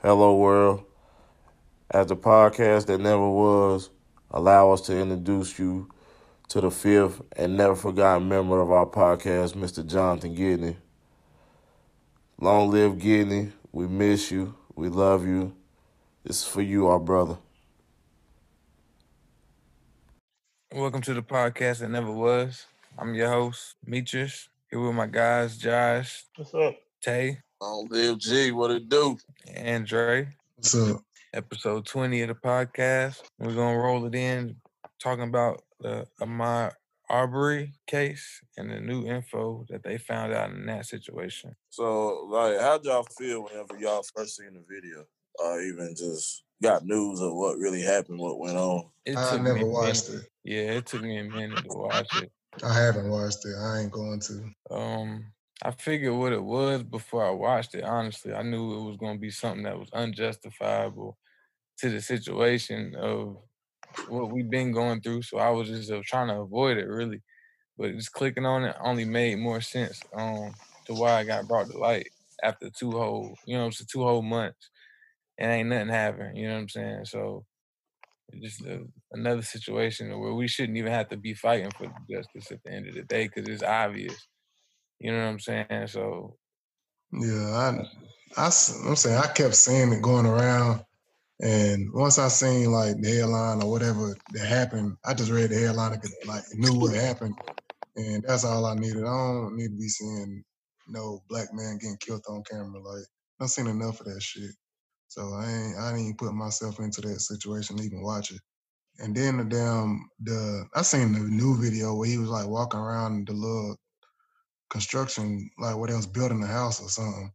Hello World. As the podcast that never was, allow us to introduce you to the fifth and never forgotten member of our podcast, Mr. Jonathan Gidney. Long live Gidney. We miss you. We love you. This is for you, our brother. Welcome to the podcast that never was. I'm your host, Meetrus. Here with my guys, Josh, What's up? Tay, Long live G. What it do? Andre. What's up? Episode 20 of the podcast. We're gonna roll it in talking about the Ahmaud Arbery case and the new info that they found out in that situation. So, like, how'd y'all feel whenever y'all first seen the video? Or even just got news of what really happened, what went on? It I never watched it. Yeah, it took me a minute to watch it. I haven't watched it. I ain't going to. Um, I figured what it was before I watched it. Honestly, I knew it was going to be something that was unjustifiable to the situation of what we've been going through. So I was just uh, trying to avoid it, really. But just clicking on it only made more sense um, to why I got brought to light after two whole, you know, it's two whole months, and ain't nothing happened. You know what I'm saying? So just a, another situation where we shouldn't even have to be fighting for justice at the end of the day because it's obvious. You know what I'm saying? So Yeah, I, I am saying I kept seeing it going around, and once I seen like the headline or whatever that happened, I just read the headline and like knew what happened, and that's all I needed. I don't need to be seeing no black man getting killed on camera. Like I've seen enough of that shit, so I ain't I didn't put myself into that situation to even watch it. And then the damn the I seen the new video where he was like walking around the little construction, like where they was building a house or something.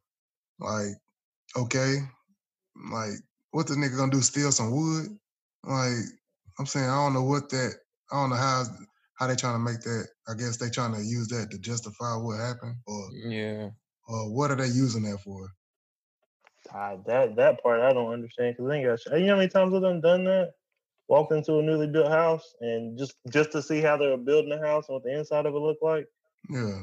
Like, okay, like what the nigga gonna do? Steal some wood? Like, I'm saying I don't know what that. I don't know how how they trying to make that. I guess they trying to use that to justify what happened, or yeah, or what are they using that for? Ah, that that part I don't understand because ain't got. sh- You know how many times I've done done that? Walked into a newly built house and just just to see how they're building the house and what the inside of it look like. Yeah,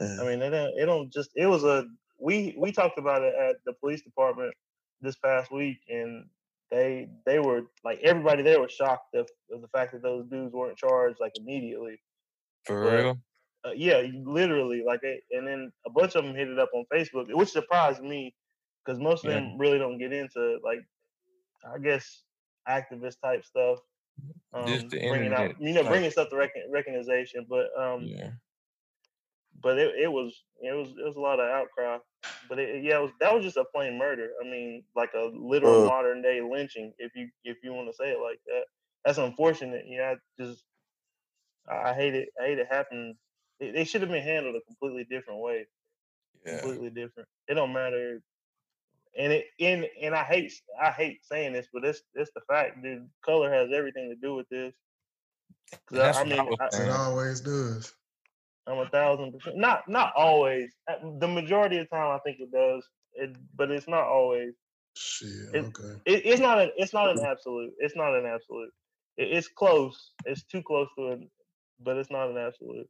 I mean, it don't, it don't just. It was a we we talked about it at the police department this past week, and they they were like everybody there was shocked of, of the fact that those dudes weren't charged like immediately. for real. uh, yeah, literally, like, it, and then a bunch of them hit it up on Facebook, which surprised me because most of Yeah. them really don't get into like, I guess, activist type stuff. Um, Just the bringing out, you know, bringing stuff to rec- recognition, but um, Yeah, but it, it was it was it was a lot of outcry. But it, yeah, it was that was just a plain murder. I mean, like a literal Uh. modern day lynching, if you if you want to say it like that. That's unfortunate. You know, I just I I hate it. I hate it happening. They, they should have been handled a completely different way. yeah, Completely different. It don't matter. And it and and I hate I hate saying this, but it's it's the fact, dude. Color has everything to do with this. I, that's I what I mean, was I, it always does. I'm a thousand percent. Not not always. The majority of the time, I think it does. It, but it's not always. Shit. It- Okay. It, it's not an. It's not an absolute. It's not an absolute. It, it's close. It's too close to it, but it's not an absolute.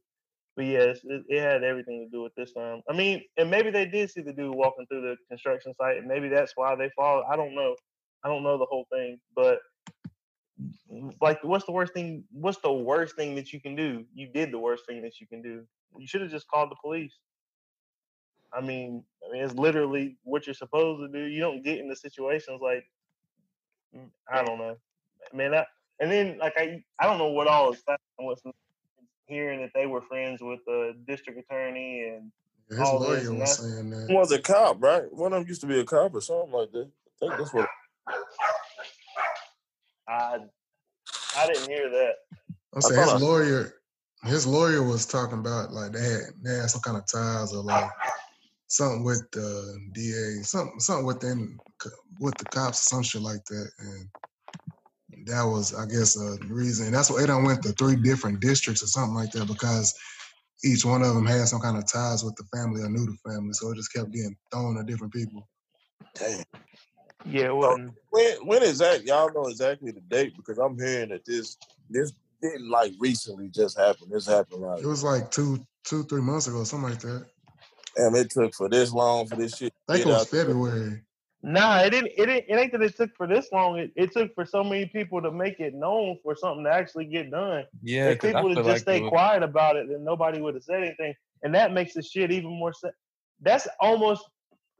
But yes, it, it had everything to do with this time. I mean, and maybe they did see the dude walking through the construction site, and maybe that's why they followed. I don't know. I don't know the whole thing, but like, what's the worst thing? What's the worst thing that you can do? You did the worst thing that you can do. You should have just called the police. I mean, I mean, it's literally what you're supposed to do. You don't get into situations like, mm, I don't know, man. That, and then like I, I don't know what all is fact what's hearing that they were friends with the district attorney and His all this lawyer and was that. saying that. He was a cop, right? One of them used to be a cop or something like that. I think that's what. I, I didn't hear that. I'm saying thought his I- lawyer, his lawyer was talking about like they had they had some kind of ties or like something with the DA, something something within co- with the cops, some shit like that, and that was I guess a reason. That's why they done went to three different districts or something like that because each one of them had some kind of ties with the family or knew the family, so it just kept getting thrown at different people. Damn. Yeah, Well, wasn't. When when is that? Y'all know exactly the date because I'm hearing that this this didn't like recently just happen. This happened like It was like two, two, three months ago, something like that. damn. It took for this long for this shit. I to think it was. February. Nah, it didn't. It didn't. It ain't that it took for this long. It, it took for so many people to make it known for something to actually get done. Yeah, if 'cause I people would just like it stayed quiet about it, then nobody would have said anything, and that makes the shit even more sad. That's almost.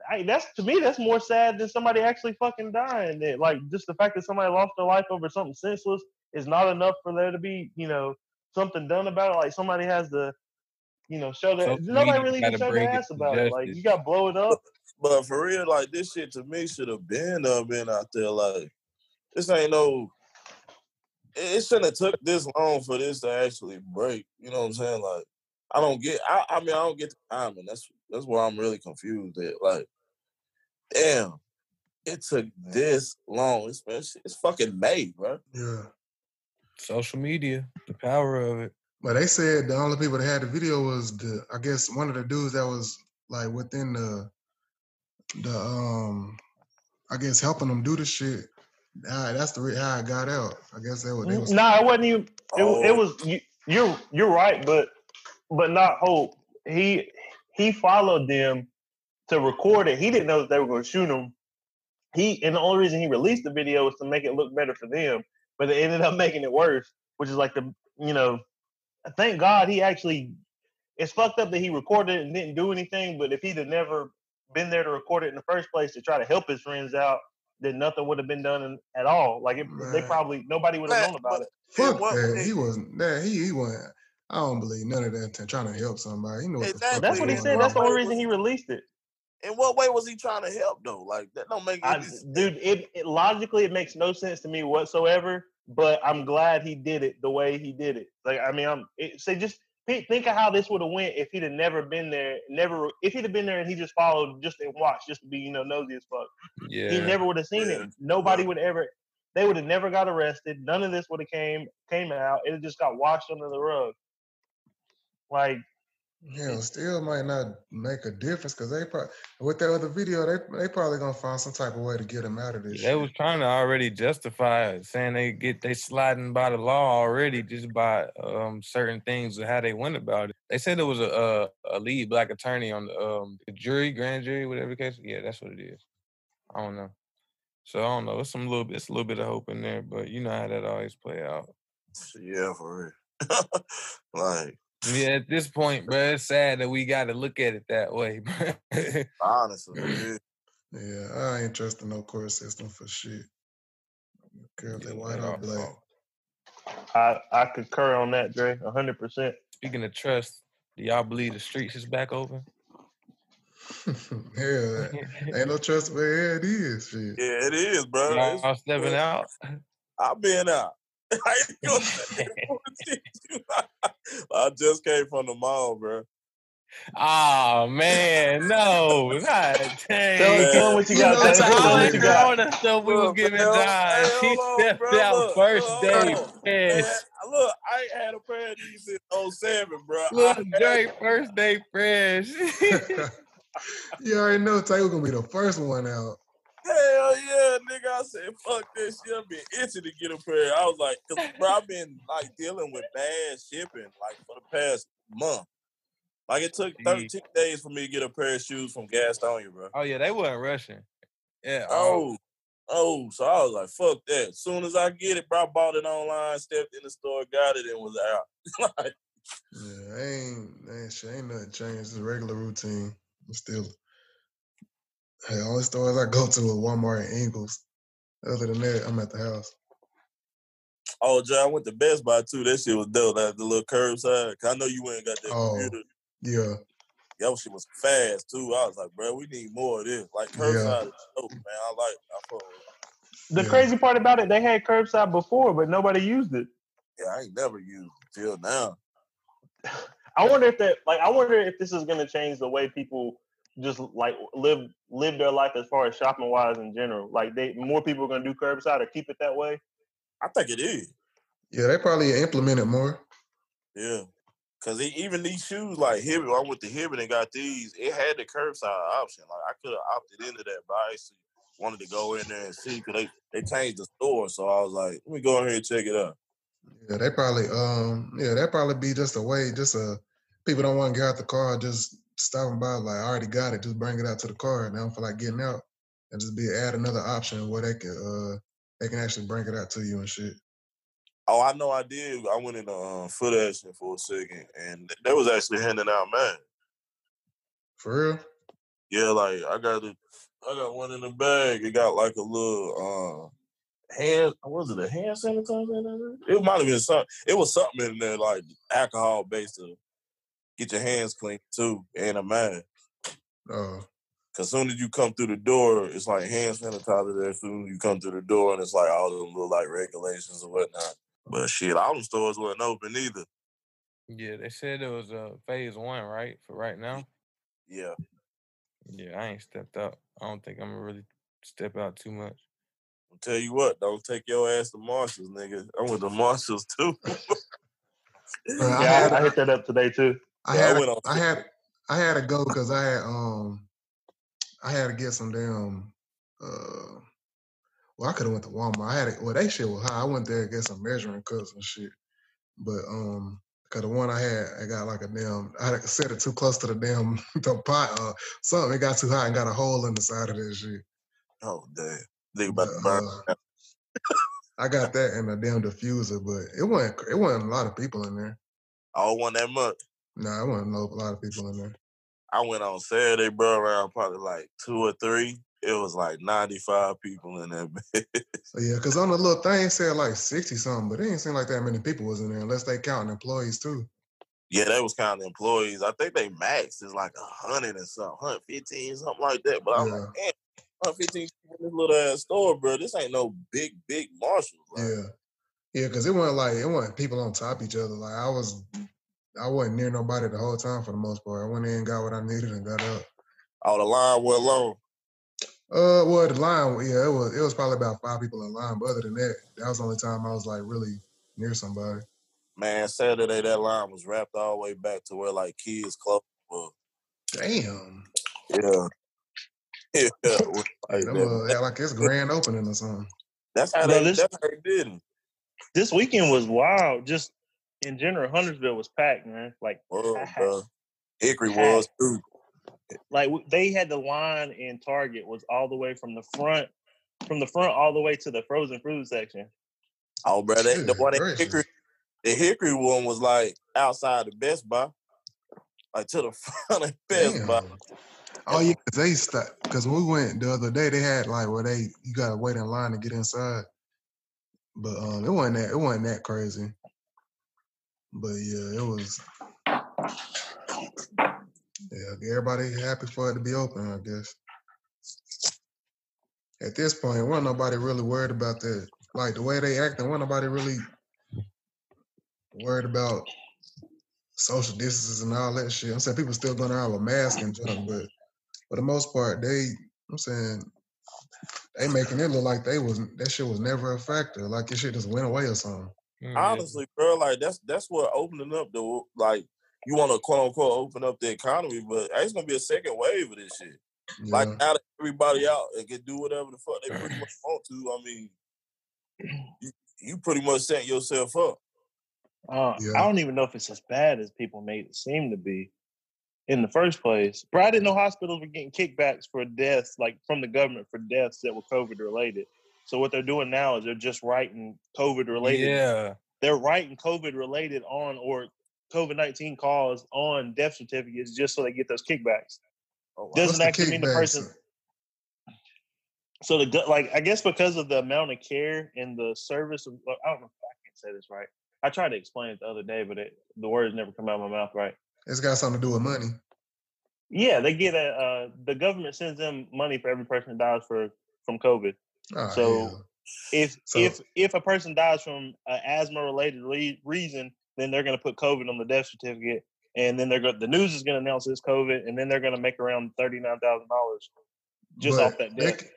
I, that's to me. That's more sad than somebody actually fucking dying. That like just the fact that somebody lost their life over something senseless is not enough for there to be you know something done about it. Like somebody has to. You know, show that Social nobody really can gotta show their ass to about it. Like you got to blow it up. But for real, like this shit to me should have been uh, been out there. Like this ain't no. It it shouldn't have took this long for this to actually break. You know what I'm saying? Like I don't get. I, I mean, I don't get the timing. That's that's where I'm really confused at. Like, damn, it took this long. It's it's, it's fucking May, bro. Yeah. social media, the power of it. But they said the only people that had the video was the I guess one of the dudes that was like within the the um I guess helping them do the shit. Ah, that's the re- how I got out. I guess that what they was. No, it wasn't even. It, Oh. it was you, you're you're right, but but not hope. He he followed them to record it. He didn't know that they were going to shoot him. He and the only reason he released the video was to make it look better for them, but it ended up making it worse. Which is like the you know, thank God he actually. It's fucked up that he recorded it and didn't do anything. But if he'd have never been there to record it in the first place to try to help his friends out, then nothing would have been done in, at all. Like it, they probably nobody would have known about but- it. Fuck In what that. way? He wasn't that. He he wasn't. I don't believe none of that. Trying to help somebody. He knew what. Exactly. That's what he said. That's the only reason he released it. In what way was he trying to help though? Like that don't make I, any sense. dude, it, it logically it makes no sense to me whatsoever. But I'm glad he did it the way he did it. Like I mean, I'm it, say just think of how this would have went if he'd have never been there. Never if he'd have been there and he just followed just and watched just to be you know nosy as fuck. Yeah, He never would have seen Yeah. it. Nobody Yeah. would ever. They would have never got arrested. None of this would have came came out. It just got washed under the rug. Like Yeah, still might not make a difference because they probably with that other video they they probably gonna find some type of way to get him out of this. They shit. was trying to already justify it, saying they get they sliding by the law already just by um certain things of how they went about it. They said there was a a, a lead black attorney on the um the jury, grand jury, whatever case. Yeah, that's what it is. I don't know. So I don't know. It's some little bit, it's a little bit of hope in there, but you know how that always play out. Yeah, for real. like Yeah, at this point, bro, it's sad that we got to look at it that way, bro. honestly, yeah. Yeah, I ain't trusting no court system for shit. Care if they white or black. I I concur on that, Dre, hundred percent. Speaking of trust, do y'all believe the streets is back open? Hell, ain't no trust, but yeah, it is. Shit. Yeah, it is, bro. It's- Y'all stepping out? I've been out. I ain't gonna say you. I just came from the mall, bro. Oh man, no, not Tell him, dang. tell him what you You got. know, man. That's Tell him all what you got. Corona stuff we was giving man, John. He stepped bro, out look, first hold day. on. Fresh. Man, look, I ain't had a pair of these in 07, bro. Look, I had- Drake, first day fresh. you already know Tay was gonna be the first one out. Hell yeah, nigga. I said, fuck this shit. I've been itching to get a pair. I was like, cause bro, I've been like dealing with bad shipping like for the past month. Like it took Jeez. 13 days for me to get a pair of shoes from Gastonia, bro. oh yeah, they weren't rushing. Yeah. Oh, oh, so I was like, fuck that. As soon as I get it, bro, I bought it online, stepped in the store, got it, and was out. like, Yeah, I ain't, ain't shit, ain't nothing changed. It's a regular routine. I'm still, hey, only stores I go to are Walmart and Ingles. Other than that, I'm at the house. oh, John, I went to Best Buy too. That shit was dope. That the little curbside. 'Cause I know you ain't got that Oh. computer. Yeah, That shit was fast too. I was like, bro, we need more of this. Like Yeah. curbside is dope, man. I like. I fuck. The Yeah. crazy part about it, they had curbside before, but nobody used it. Yeah, I ain't never used it till now. I wonder if that, like, I wonder if this is going to change the way people just like live live their life as far as shopping wise in general. Like, they more people are going to do curbside or keep it that way. I think it is. yeah, they probably implement it more. Yeah. Cause they, even these shoes like Hibbett, I went to Hibbett and got these. It had the curbside option. Like I could have opted into that, but I actually wanted to go in there and see because they, they changed the store. So I was like, let me go in here and check it out. Yeah, they probably, um, yeah, that probably be just a way, just a people don't want to get out the car, just stopping by like I already got it, just bring it out to the car, and I don't feel like getting out. and just be add another option where they can uh they can actually bring it out to you and shit. Oh, I know I did. I went into uh, foot action for a second, and they was actually handing out man. For real? Yeah, like I got it. I got one in the bag. It got like a little uh hand. Was it a hand sanitizer? It might have been something. It was something in there like alcohol based get your hands clean too, and a man. Oh, Cause soon as you come through the door, it's like hand sanitizer there. Soon as you come through the door, and it's like all them little like regulations and whatnot. But shit, all them stores wasn't open either. Yeah, they said it was uh phase one, right? For right now. Yeah. Yeah, I ain't stepped up. I don't think I'm gonna really step out too much. I'll tell you what, don't take your ass to Marshalls, nigga. I went to Marshalls too. Yeah, I, I hit that up today too. I had I had I had to go because I had um I had to get some damn uh well I could have went to Walmart. I had to, well they shit was high. I went there to get some measuring cups and shit. But um because the one I had, I got like a damn I had set it too close to the damn the pot or something. It got too hot and got a hole in the side of that shit. oh damn. Nigga about But, burn. uh, I got that in a damn diffuser, but it wasn't it wasn't a lot of people in there. All one that month. Nah, it wasn't no, a lot of people in there. I went on Saturday, bro, around probably like two or three. It was like 95 people in that bitch. Yeah, because on the little thing it said like 60 something, but it didn't seem like that many people was in there unless they counting employees too. yeah, they was counting employees. I think they max is like a hundred and something, 115, something like that. But I'm Yeah. like, damn, 115 in this little ass store, bro. This ain't no big, big Marshalls. Like, Yeah. Yeah, because it wasn't like it wasn't people on top of each other. Like I was I wasn't near nobody the whole time for the most part. I went in, got what I needed, and got out. Oh, the line went long. Uh, well, the line, yeah, it was it was probably about five people in line. But other than that, that was the only time I was like really near somebody. Man, Saturday that line was wrapped all the way back to where like kids close were. Damn, Yeah. Yeah. it was yeah, like that that. was, like it's grand opening or something. That's how Bro, they this- that's how they did it. This weekend was wild. Just in general, Huntersville was packed, man. Like, Word, packed. bro. Hickory Packed. was too. like they had the line in Target was all the way from the front, from the front all the way to the frozen food section. Oh, bro, that, the one at. Hickory, the Hickory one was like outside the Best Buy, like to the front of Best Buy. Damn. Oh yeah, 'cause they stopped because when we went the other day, they had like where they you gotta wait in line to get inside. But um, it wasn't that it wasn't that crazy. But yeah, it was. Yeah, everybody happy for it to be open, I guess. At this point, wasn't nobody really worried about that. Like the way they acting, wasn't nobody really worried about social distances and all that shit. I'm saying people still going around with masks and junk, but for the most part, they, I'm saying, they making it look like they was that shit was never a factor. Like this shit just went away or something. Mm, yeah. Honestly, bro, like that's that's what opening up the like you want to quote unquote open up the economy, but it's gonna be a second wave of this shit. Yeah. Like now that everybody out and can do whatever the fuck they pretty much want to, I mean, you, you pretty much set yourself up. Uh, Yeah. I don't even know if it's as bad as people made it seem to be in the first place. Bro, I didn't know hospitals were getting kickbacks for deaths, like from the government for deaths that were COVID related. So what they're doing now is they're just writing COVID related. Yeah. They're writing COVID related on or COVID nineteen calls on death certificates just so they get those kickbacks. Oh, wow. Doesn't What's the actually mean the person. So the like I guess because of the amount of care and the service of I don't know if I can say this right. I tried to explain it the other day, but it, the words never come out of my mouth right. It's got something to do with money. Yeah, they get a uh, the government sends them money for every person that dies for from COVID. So- hell. If So- if if a person dies from an asthma related re- reason, then they're going to put COVID on the death certificate, and then they're going the news is going to announce it's COVID, and then they're going to make around thirty nine thousand dollars just off that they, death. c-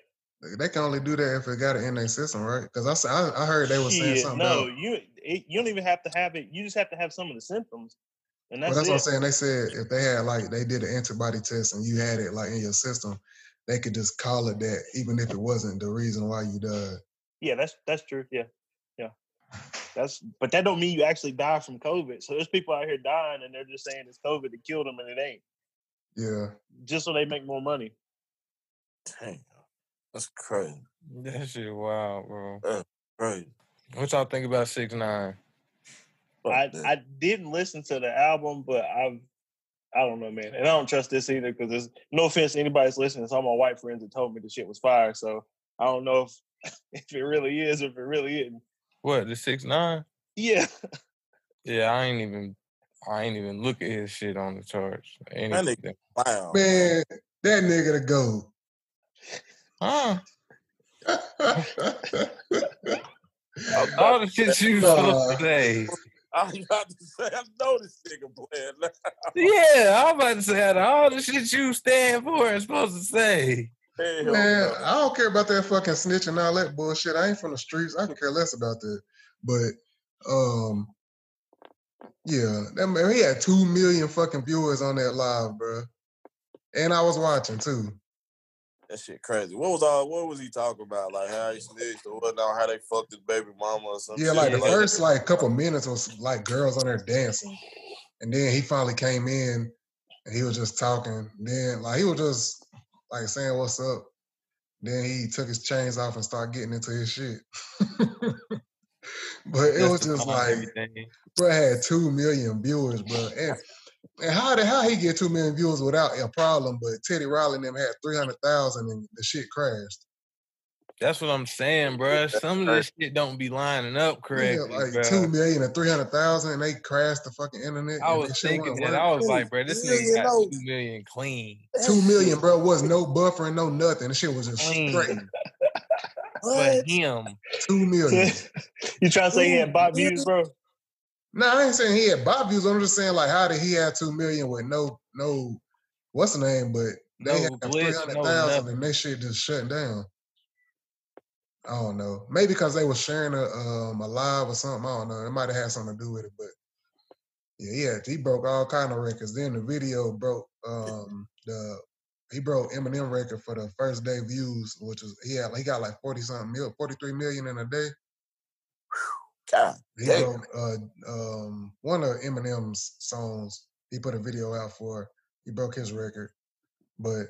they can only do that if it got it in their system, right? Because I I heard they were saying Shit, something no, you it, you don't even have to have it. You just have to have some of the symptoms, and Well, that's, that's what I'm saying. They said if they had like they did an antibody test and you had it like in your system, they could just call it that, even if it wasn't the reason why you died. Yeah, that's that's true. Yeah, yeah. That's but that don't mean you actually die from COVID. So there's people out here dying, and they're just saying it's COVID that killed them, and it ain't. Yeah, Just so they make more money. Damn. That's crazy. That shit wild, bro. That's Crazy. What y'all think about six nine? I. I didn't listen to the album, but I've I don't know, man, and I don't trust this either because there's no offense to anybody that's listening. It's all my white friends that told me the shit was fire, so I don't know if if it really is or if it really isn't. What the six nine? Yeah, Yeah, I ain't even. I ain't even look at his shit on the charts. That Anything. nigga wow. Man, that nigga to go. Huh? All the shit you Nah. supposed to say. I was about to say, I know this nigga playing now. Yeah, I'm about to say out of all the shit you stand for is supposed to say. Hell Man, no. I don't care about that fucking snitch and all that bullshit. I ain't from the streets. I can care less about that. But um, yeah, that man, he had two million fucking viewers on that live, bro. And I was watching too. That shit crazy. What was all? What was he talking about? Like how he snitched or what? whatnot? How they fucked his baby mama or something? Yeah, like the Yeah. first like couple minutes was like girls on there dancing, and then he finally came in and he was just talking. Then like he was just like saying what's up. Then he took his chains off and started getting into his shit. but it was just like everything. bro had two million viewers, bro. And and how the how he get two million viewers without a problem? But Teddy Riley and them had three hundred thousand and the shit crashed. That's what I'm saying, bro. Some of this shit don't be lining up He correctly, had like bruh. two million and three hundred thousand, and they crashed the fucking internet. I was that shit thinking wasn't. I was like, bro, this Yeah, nigga got know. two million clean. Two million, bro, was no buffering, no nothing. The shit was just Clean. straight. For What? him. Two million. you trying to say he had bot Yeah. views, bro? No, I ain't saying he had bot views. I'm just saying like how did he have two million with no no what's the name? But they No had three no hundred thousand nothing. and they shit just shutting down. I don't know. Maybe because they were sharing a um a live or something. I don't know. It might have had something to do with it, but yeah, yeah, he broke all kind of records. Then the video broke um the he broke Eminem record for the first day views, which was he had he got like forty something mil, forty three million in a day. God He damn. broke uh um one of Eminem's songs. He put a video out for. He broke his record, but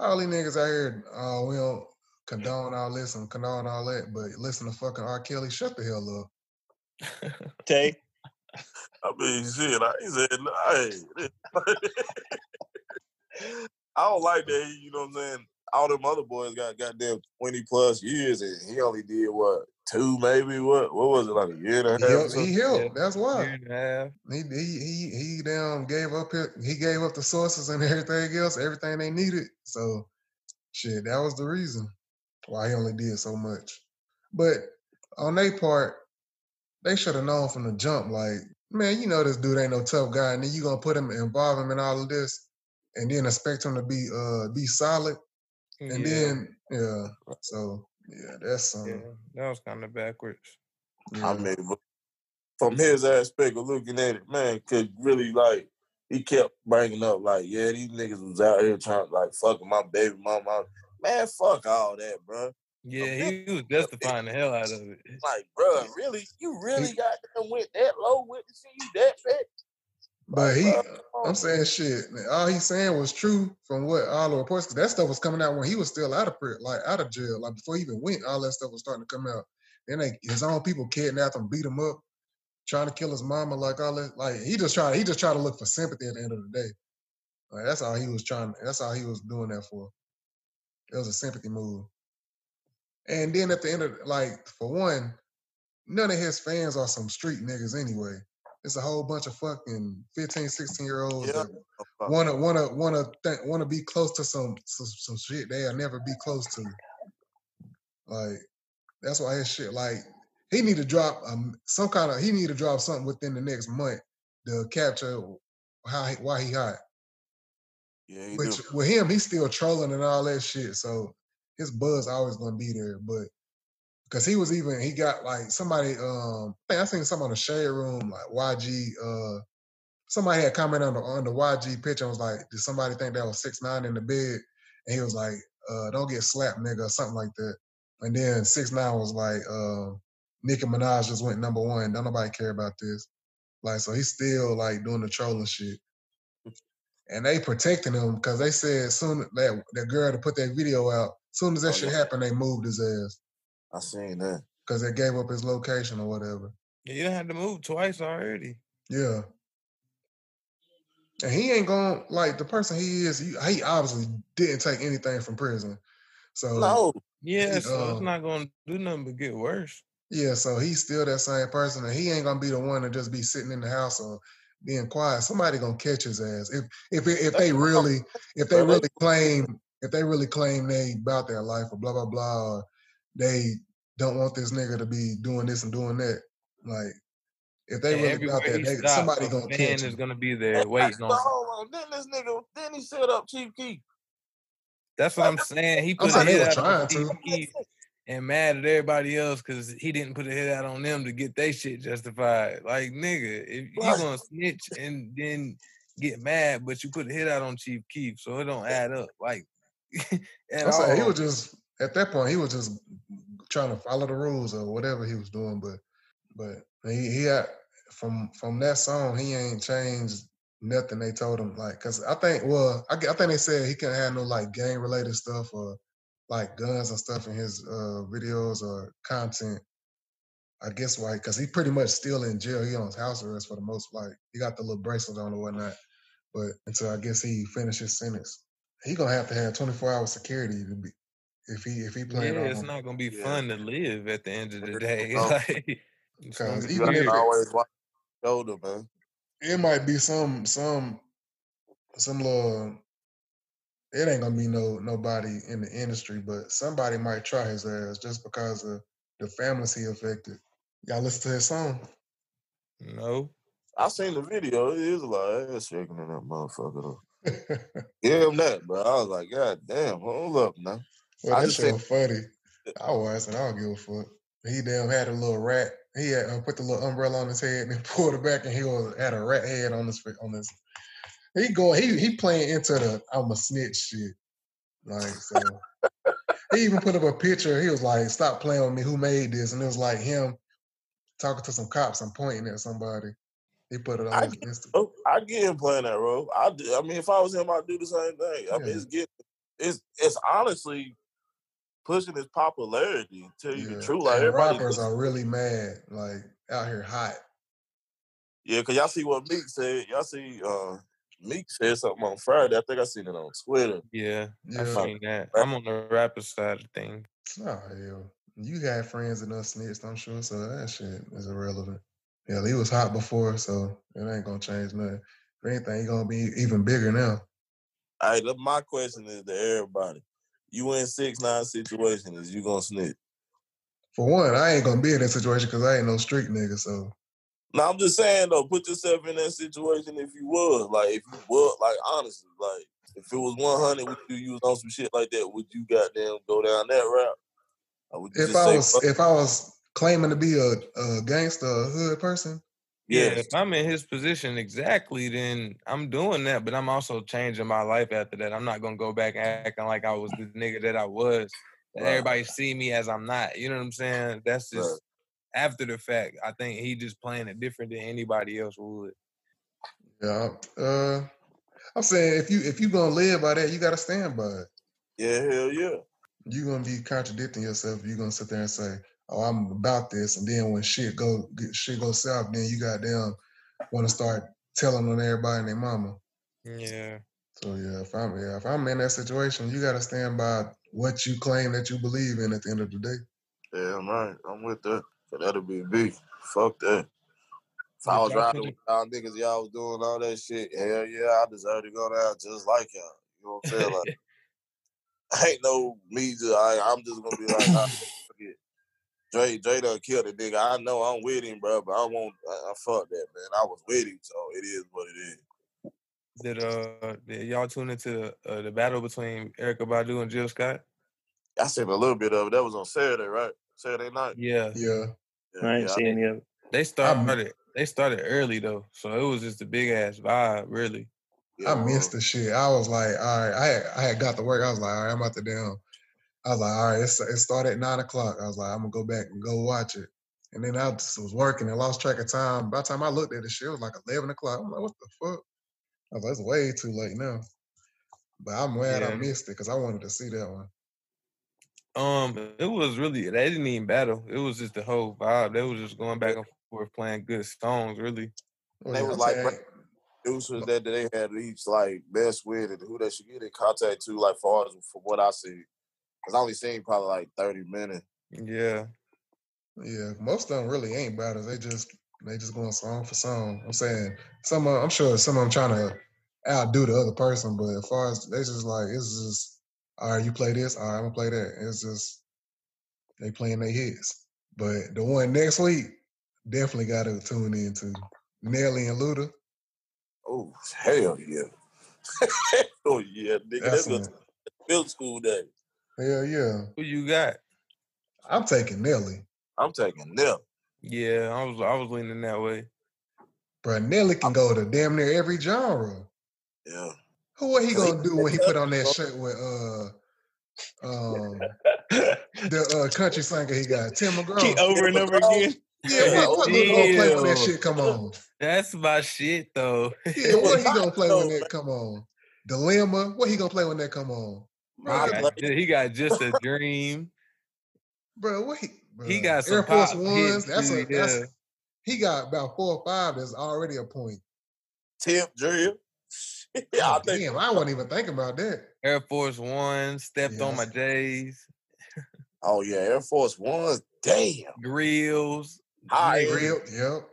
all these niggas out here, uh, we don't condone all this and condone all that, but listen to fucking R. Kelly. Shut the hell up. Tay, I mean, shit. I he said, hey. I don't like that. You know what I'm saying? All them other boys got goddamn twenty plus years, and he only did what two, maybe what? What was it like a year and a He half? or helped. He something? helped. Yeah. That's Year why. and a half. He he he he damn gave up it. He gave up the sources and everything else, everything they needed. So shit, that was the reason why he only did so much. But on their part, they should have known from the jump, like, man, you know this dude ain't no tough guy, and then you gonna put him involve him in all of this, and then expect him to be uh be solid, and yeah, then yeah. So yeah, that's yeah, something. that was kind of backwards. Yeah. I mean, from his aspect of looking at it, man, could really like he kept bringing up like, yeah, these niggas was out here trying to like fucking my baby mama. Man, fuck all that, bro. Yeah, he was justifying the hell out of it. Like, bro, really, you really got them went that low with the shit, you that fat? But he, bro, I'm saying shit. All he's saying was true from what all the reports, because that stuff was coming out when he was still out of prison, like out of jail, like before he even went. All that stuff was starting to come out. Then they, his own people kidnapped him, beat him up, trying to kill his mama, like all that. Like he just tried, he just tried to look for sympathy at the end of the day. Like that's all he was trying. That's all he was doing that for. It was a sympathy move. And then at the end of like, for one, none of his fans are some street niggas anyway. It's a whole bunch of fucking 15, 16 year olds Yeah. that wanna wanna wanna think wanna be close to some some, some shit they'll never be close to. Like that's why his shit like he need to drop um some kind of he need to drop something within the next month to capture how he, why he hot. yeah, he Which do. with him, he's still trolling and all that shit. So his buzz always gonna be there. But because he was even he got like somebody um I think I seen something on the shade room like YG uh somebody had commented on the on the YG picture and was like, did somebody think that was six nine in the bed? And he was like, uh, don't get slapped, nigga, or something like that. And then six nine was like, uh, Nicki Minaj just went number one. Don't nobody care about this. Like, so he's still like doing the trolling shit. And they protecting him because they said soon that that girl to put that video out, soon as that Oh, shit yeah. happened, they moved his ass I seen that. because they gave up his location or whatever. Yeah, you had to move twice already. Yeah. And he ain't going like the person he is. He, he obviously didn't take anything from prison, so No, Yeah, so it's um, not gonna do nothing but get worse. yeah. So he's still that same person, and he ain't gonna be the one to just be sitting in the house or being quiet. Somebody gonna catch his ass if if if they really if they they- really claim if they really claim they about their life or blah blah blah. Or they don't want this nigga to be doing this and doing that. Like if they And really everywhere about that, they, stops, somebody a gonna fan catch is him. gonna be there waiting on. him. hold on. Then this nigga, then he set up Chief Keef. That's what I'm saying. He I'm put a saying they hit out on Chief to. And mad at everybody else because he didn't put a hit out on them to get their shit justified. Like nigga, if you Right. gonna snitch and then get mad, but you put a hit out on Chief Keef, so it don't add up. Like at I'm saying he was just at that point he was just trying to follow the rules or whatever he was doing, but but he he had from from that song he ain't changed nothing they told him like because I think well I think they said he can't have no like gang related stuff or like guns and stuff in his uh videos or content. I guess why because he pretty much still in jail. He on house arrest for the most like he got the little bracelet on or whatnot. But until I guess he finished his sentence, he gonna have to have 24 hour security to be if he if he Yeah, it's on not gonna be Yeah. fun to live at the end of the day. Like because even if it, always watch shoulder, man. it might be some some some little it ain't gonna be no nobody in the industry, but somebody might try his ass just because of the families he affected. Y'all listen to his song. No. I seen the video. It is a lot of ass shaking in that motherfucker. Though. Give him that, bro. I was like, God damn, hold up now. Well, I that shit was funny. I was, and I don't give a fuck. He damn had a little rat. He had uh, put the little umbrella on his head and then pulled it back, and he was had a rat head on his on his. He going, he he playing into the I'm a snitch shit. Like so, he even put up a picture. He was like, "Stop playing with me. Who made this?" And it was like him talking to some cops and pointing at somebody. He put it on I his get, Insta. oh, I get him playing that role. I, do, I mean, if I was him, I'd do the same thing. I mean, it's getting, it's it's honestly pushing his popularity. To tell you the Yeah, truth, like and everybody, rappers are really mad, like out here hot. yeah, because y'all see what Meek said. Y'all see, uh, Meek said something on Friday. I think I seen it on Twitter. Yeah, I Yeah. seen that. I'm on the rapper side of things. Oh hell, you got friends that done snitched, I'm sure, so that shit is irrelevant. Yeah, he was hot before, so it ain't gonna change nothing. If anything, he gonna be even bigger now. All right, look, my question is to everybody: You in six nine situation, is you gonna snitch? For one, I ain't gonna be in that situation because I ain't no street nigga. So No, I'm just saying though, put yourself in that situation if you was. Like if you was like honestly, like if it was one hundred would you use on some shit like that, would you goddamn go down that route? Or would you if I was fuck if I was claiming to be a, a gangster, a hood person, Yeah, yes. if I'm in his position exactly, then I'm doing that. But I'm also changing my life after that. I'm not gonna go back acting like I was the nigga that I was. That Right. Everybody see me as I'm not. You know what I'm saying? That's just Right. after the fact. I think he just playing it different than anybody else would. yeah. Uh, I'm saying if you if you gonna live by that, you gotta stand by it. Yeah, hell yeah. You're gonna be contradicting yourself. You're gonna sit there and say, "Oh, I'm about this," and then when shit go get- shit go south, then you got them want to start telling on everybody and their mama. Yeah. So yeah, if I'm yeah, if I'm in that situation, you gotta stand by what you claim that you believe in at the end of the day. Yeah, I'm right. I'm with that. But that'll be big. Fuck that. If I But was riding with y'all niggas, y'all was doing all that shit. Hell yeah, I deserve to go down just like y'all. You know what I'm saying? Like, I ain't no me. Just, I, I'm just gonna be like, fuck it. Dre, Dre done killed a nigga. I know I'm with him, bro, but I won't. I, I fuck that, man. I was with him, so it is what it is. Did uh did y'all tune into uh, the battle between Erykah Badu and Jill Scott? I seen a little bit of it. That was on Saturday, right? Saturday night. Yeah. Yeah, Yeah, I ain't yeah, see any of it. They started they started early though. So it was just a big ass vibe, really. yeah, I missed the shit. I was like, all right, I had, I had got to work. I was like, all right, I'm about to down. I was like, all right, it's, it started at nine o'clock. I was like, I'm gonna go back and go watch it. And then I just was working and lost track of time. By the time I looked at the shit, it was like eleven o'clock. I'm like, what the fuck? I was like, it's way too late now. But I'm glad I missed it because I wanted to see that one. Um, it was really they didn't even battle. It was just the whole vibe. They was just going back and forth playing good songs. Really, Well, They yeah, was like saying- producers that they had each like best with and who they should get in contact to, like far as from what I see. Cause I only seen probably like 30 minutes. yeah. Yeah, most of them really ain't battles. They just they just going song for song. I'm saying some of I'm sure some of them trying to outdo the other person, but as far as they just like it's just all right, you play this, all right, I'm gonna play that. It's just they playing their hits. But the one next week, definitely gotta tune into Nelly and Luda. Oh, hell yeah. oh yeah, nigga. That's That's a some, middle school day. Hell yeah. Who you got? I'm taking Nelly. I'm taking them. Yeah, I was I was leaning that way. Bro, Nelly can go to damn near every genre. Yeah. Who what he 'Cause he gonna do when he put on that shirt with uh um the uh country singer he got, Tim McGraw. Keep over and over again. yeah, what, what Luda gonna play when that shit come on? That's my shit though. Yeah, what he gonna play when that come on? Dilemma, what he gonna play when that come on? He, got, ju- he got just a dream. bro wait. he He got some Air Force pop Ones. hits, That's a that's yeah. he got about four or five that's already a point. Tip drill. yeah, I God think damn, I wasn't even thinking about that. Air Force One, stepped on my Yes. J's, oh yeah, Air Force Ones. Damn. grills. High nigga, Real, yep.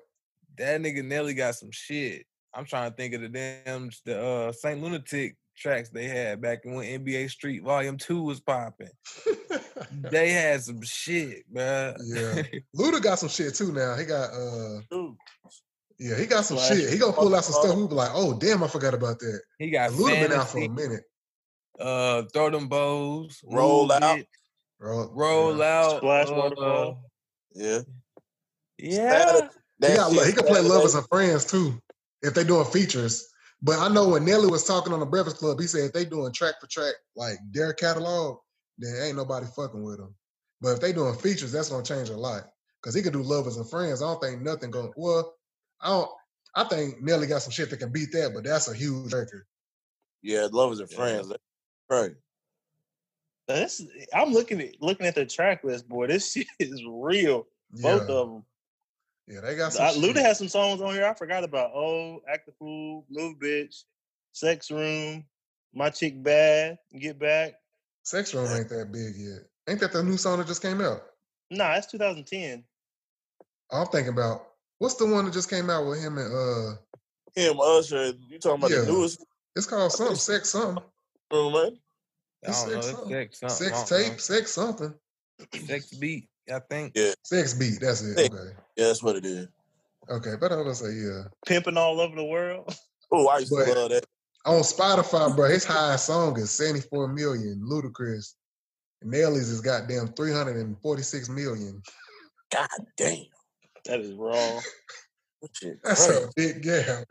That nigga Nelly got some shit. I'm trying to think of the damn the uh Saint Lunatic tracks they had back when NBA Street Volume Two was popping. They had some shit, man. Yeah. Luda got some shit too now. He got uh Dude. yeah, he got some Flash. shit. He gonna pull out some stuff. We be like, oh damn, I forgot about that. he got Luda been out for a minute. uh, throw them bows, Roll out. It, Bro. roll yeah. out, Splash uh, waterfall. Yeah. Yeah, He, That got, shit he can play Saturday- lovers and friends too, if they doing features. But I know when Nelly was talking on the Breakfast Club, he said if they doing track for track like their catalog, then ain't nobody fucking with them. But if they doing features, that's gonna change a lot. Cause he could do lovers and friends. I don't think nothing going. Well, I don't. I think Nelly got some shit that can beat that, but that's a huge record. Yeah, lovers and friends. That's Right. This, I'm looking at looking at the track list, boy. This shit is real. Yeah, Both of them. Yeah, they got some. I, Luda shit. has some songs on here I forgot about. Oh, Act the Fool, Move Bitch, Sex Room, My Chick Bad, Get Back. Sex Room ain't that big yet. Ain't that the new song that just came out? Nah, that's 2010. I'm thinking about what's the one that just came out with him and uh Him, Usher, you talking about Yeah. the newest it's called something, sex something. room, man? It's don't know. sex something. sex, something, Sex don't know. tape, sex something. sex beat. I think. Yeah. Sex beat, that's it. Sex. Okay. Yeah, that's what it is. Okay, but I was gonna say, yeah. Pimping all over the world. Oh, I used But- to love that. On Spotify, bro, his highest song is 74 million, Ludacris. Nelly's is goddamn 346 million. God damn. That is wrong. That shit That's crazy. a big gap.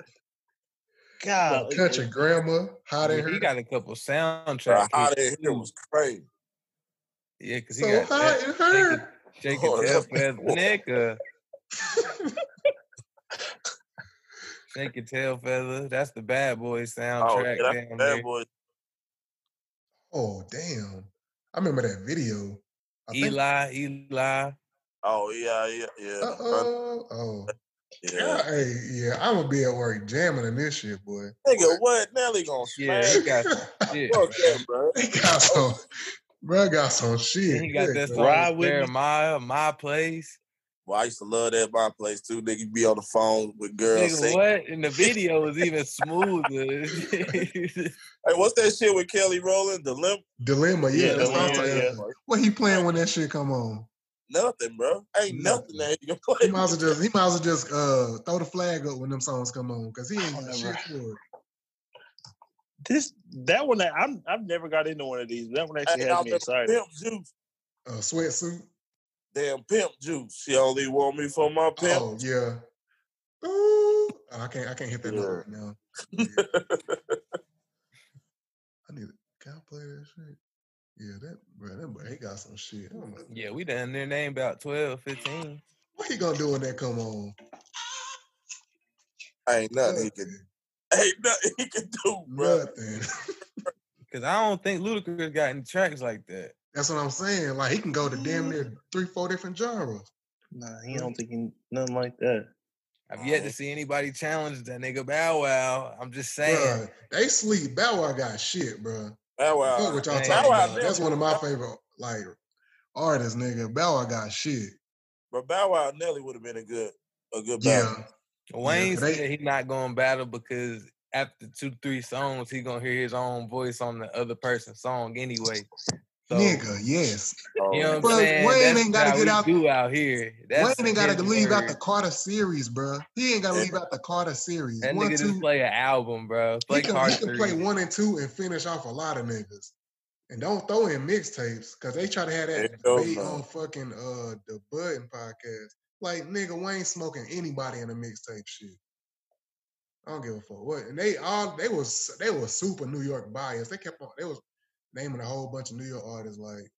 God, Got Country Grammar, hot Yeah, in he got a couple soundtracks. soundtrack how they here was crazy. Yeah, because he So got hot that. in Shake her. It, shake Oh, it, tail that's- feather, nigga. Shake your tail feather. That's the bad boy Oh, soundtrack yeah, down bad boy. Oh, damn. I remember that video. I think, Eli, Eli. Oh yeah, yeah, yeah. uh-oh. Oh. yeah. Hey, yeah, I'm gonna be at work jamming in this shit, boy. Nigga, what? Nelly gonna Yeah, smash? he got some shit. Fuck bro. He got some, bro. Got some shit. And he got Good that song Ride with with me. Jeremiah, My Place. Well, I used to love that my place too. Nigga be on the phone with girls Nigga, singing. what? And the video was even smoother. Hey, what's that shit with Kelly Rowland? The limp? Dilemma, yeah. Yeah, what Dilemma, saying. yeah. What he playing when that shit come on? Nothing, bro. Ain't nothing, Nothing. that he can He might as well just he might as well just uh throw the flag up when them songs come on because he ain't got shit for it. This that one I'm I've never got into one of these. That one actually Hey, has me excited. Pimp Juice. Uh, sweatsuit. Damn Pimp Juice. She only want me for my pimp. Oh yeah. Ooh, I can't I can't hit that note Yeah. right now. Yeah. I need. Can I play that shit? Yeah, that bro, that boy, he got some shit. Yeah, we done their name about 12, 15. what he gonna do when that come on? I ain't nothing he can. Ain't nothing he can do, bro. Nothing. Cause I don't think Ludacris got any tracks like that. That's what I'm saying. Like he can go to damn near mm. three, four different genres. Nah, he don't think he nothing like that. I've yet to see anybody challenge that nigga Bow Wow. I'm just saying. Bruh, they sleep. Bow Wow got shit, bro. Bow Wow. Fuck what y'all man. talking Bow Wow. That's one of my favorite like artists, nigga. Bow Wow got shit. But Bow Wow Nelly would have been a good a good Yeah. battle. Wayne they- said he's not going battle because after two, three songs, he gonna hear his own voice on the other person's song anyway. So, Nigga, yes. Oh, you know what I'm But saying? Wayne That's ain't gotta get out- Do out here. That's Wayne ain't got to his leave out the. Carter series, bro. He ain't got to leave out the Carter series. That one, nigga two, just play an album, bro. Play he can, Carter he can play one and two and finish off a lot of niggas. And don't throw in mixtapes because they try to have that Hell debate on fucking uh the Budden podcast. Like nigga, Wayne smoking anybody in a mixtape shit. I don't give a fuck what. And they all they was they was super New York biased. They kept on they was naming a whole bunch of New York artists like,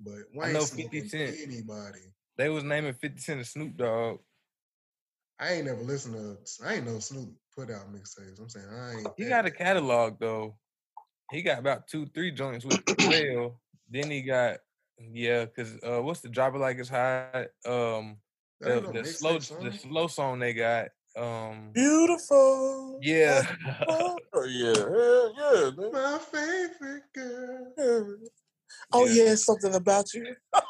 but Wayne know 50 smoking Cent. anybody. They was naming 50 Cent and Snoop Dogg. I ain't never listened to. I ain't know Snoop put out mixtapes. I'm saying I ain't. He that got a catalog though. He got about two, three joints with Pharrell. Then he got yeah, cause uh, what's the it like it's hot? Um, the, the slow, song. the slow song they got. Um, Beautiful. yeah, Oh yeah, hell yeah. My favorite girl. Yeah. Oh Yeah. yeah, something about you.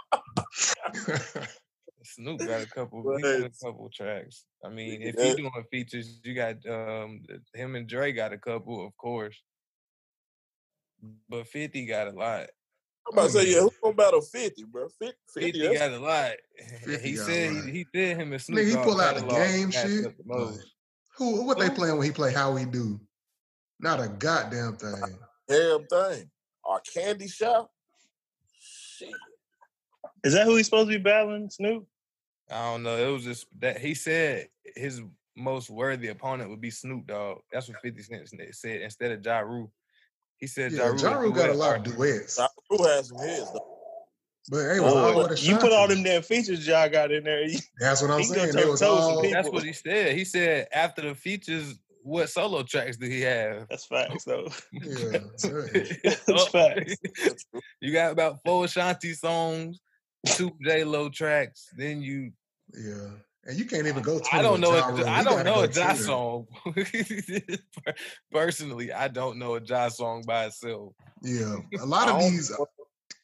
Snoop got a couple. He got a couple tracks. I mean, if Yeah. you doing features, you got um him and Dre got a couple, of course. But 50 got a lot. I'm about to say, yeah. yeah, who gonna battle 50, bro? 50, 50 50 got a lot. 50 he said lot. he, he said him and Snoop Nigga, he Dogg pull out a game shit. up the who? What they playing when he play How We Do? Not a goddamn thing. damn thing. Our candy shop? Shit. Is that who he's supposed to be battling, Snoop? I don't know. It was just that he said his most worthy opponent would be Snoop Dogg. That's what 50 Cent said instead of Ja Rule. He said Yeah, Ja Rule. Ja Rule got a lot of duets, Ja Rule has some hits, though. but they was oh, all Boy, with you put all them damn features y'all got in there. you- That's what I'm he saying. Was toe-to-toe with some all. That's what he said. He said after the features, what solo tracks do he have? That's facts, though. Yeah, yeah. That's Oh, facts. You got about four Ashanti songs, two J Lo tracks. Then you, yeah. And you can't even go. 20 I don't know. Ja A, Rule. I You don't know a Ja 10. song. Personally, I don't know a Ja song by itself. Yeah, a lot of I don't- these uh,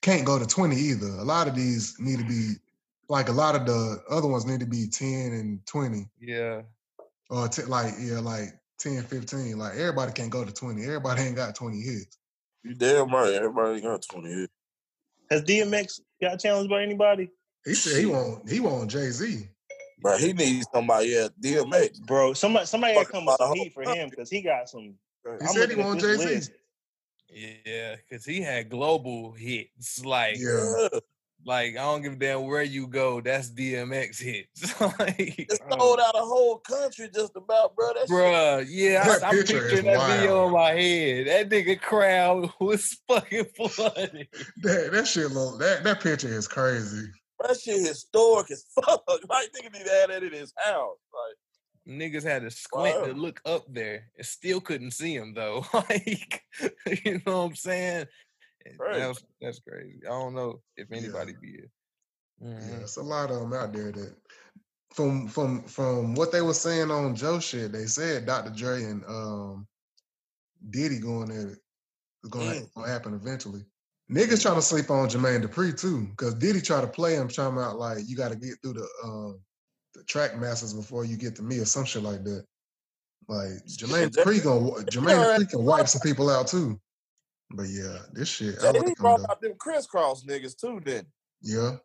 can't go to 20 either. A lot of these need to be like a lot of the other ones need to be 10 and 20 Yeah. or t- like yeah, like 10, 15. Like everybody can't go to 20. Everybody ain't got 20 hits. You damn right. Everybody got 20 hits. Has DMX got challenged by anybody? He said he Shit. want he want Jay Z. But he needs somebody at DMX. Bro, somebody somebody got Fucking come with about some heat for him because he got some. He I'm said he looking at want this Jay Z. Yeah, because he had global hits. Like, Yeah. Yeah. like I don't give a damn where you go. That's DMX hits. like, It sold out a whole country just about, bro. That shit- Bruh, yeah, That I, I'm picture picturing that video in my head. That nigga crowd was fucking flooded. That that shit look that that picture is crazy. That shit historic as fuck. Like nigga need to have that in his house. Like Niggas had to squint to look up there and still couldn't see him though. like, you know what I'm saying? And Right. That's, that's crazy. I don't know if anybody did. Yeah, Mhm. it's a lot of them out there that from from from what they were saying on Joe shit, they said Dr. Dre and um Diddy going at it. It's gonna, Mm. gonna happen eventually. Niggas trying to sleep on Jermaine Dupri too, because Diddy try to play him, trying out like you got to get through the um the track masters before you get to me or some shit like that. Like Jermaine Dupri gonna Jermaine. Dupri can wipe some people out too. But yeah, this shit, I like JD him brought out them Kris Kross niggas too. Then Yeah,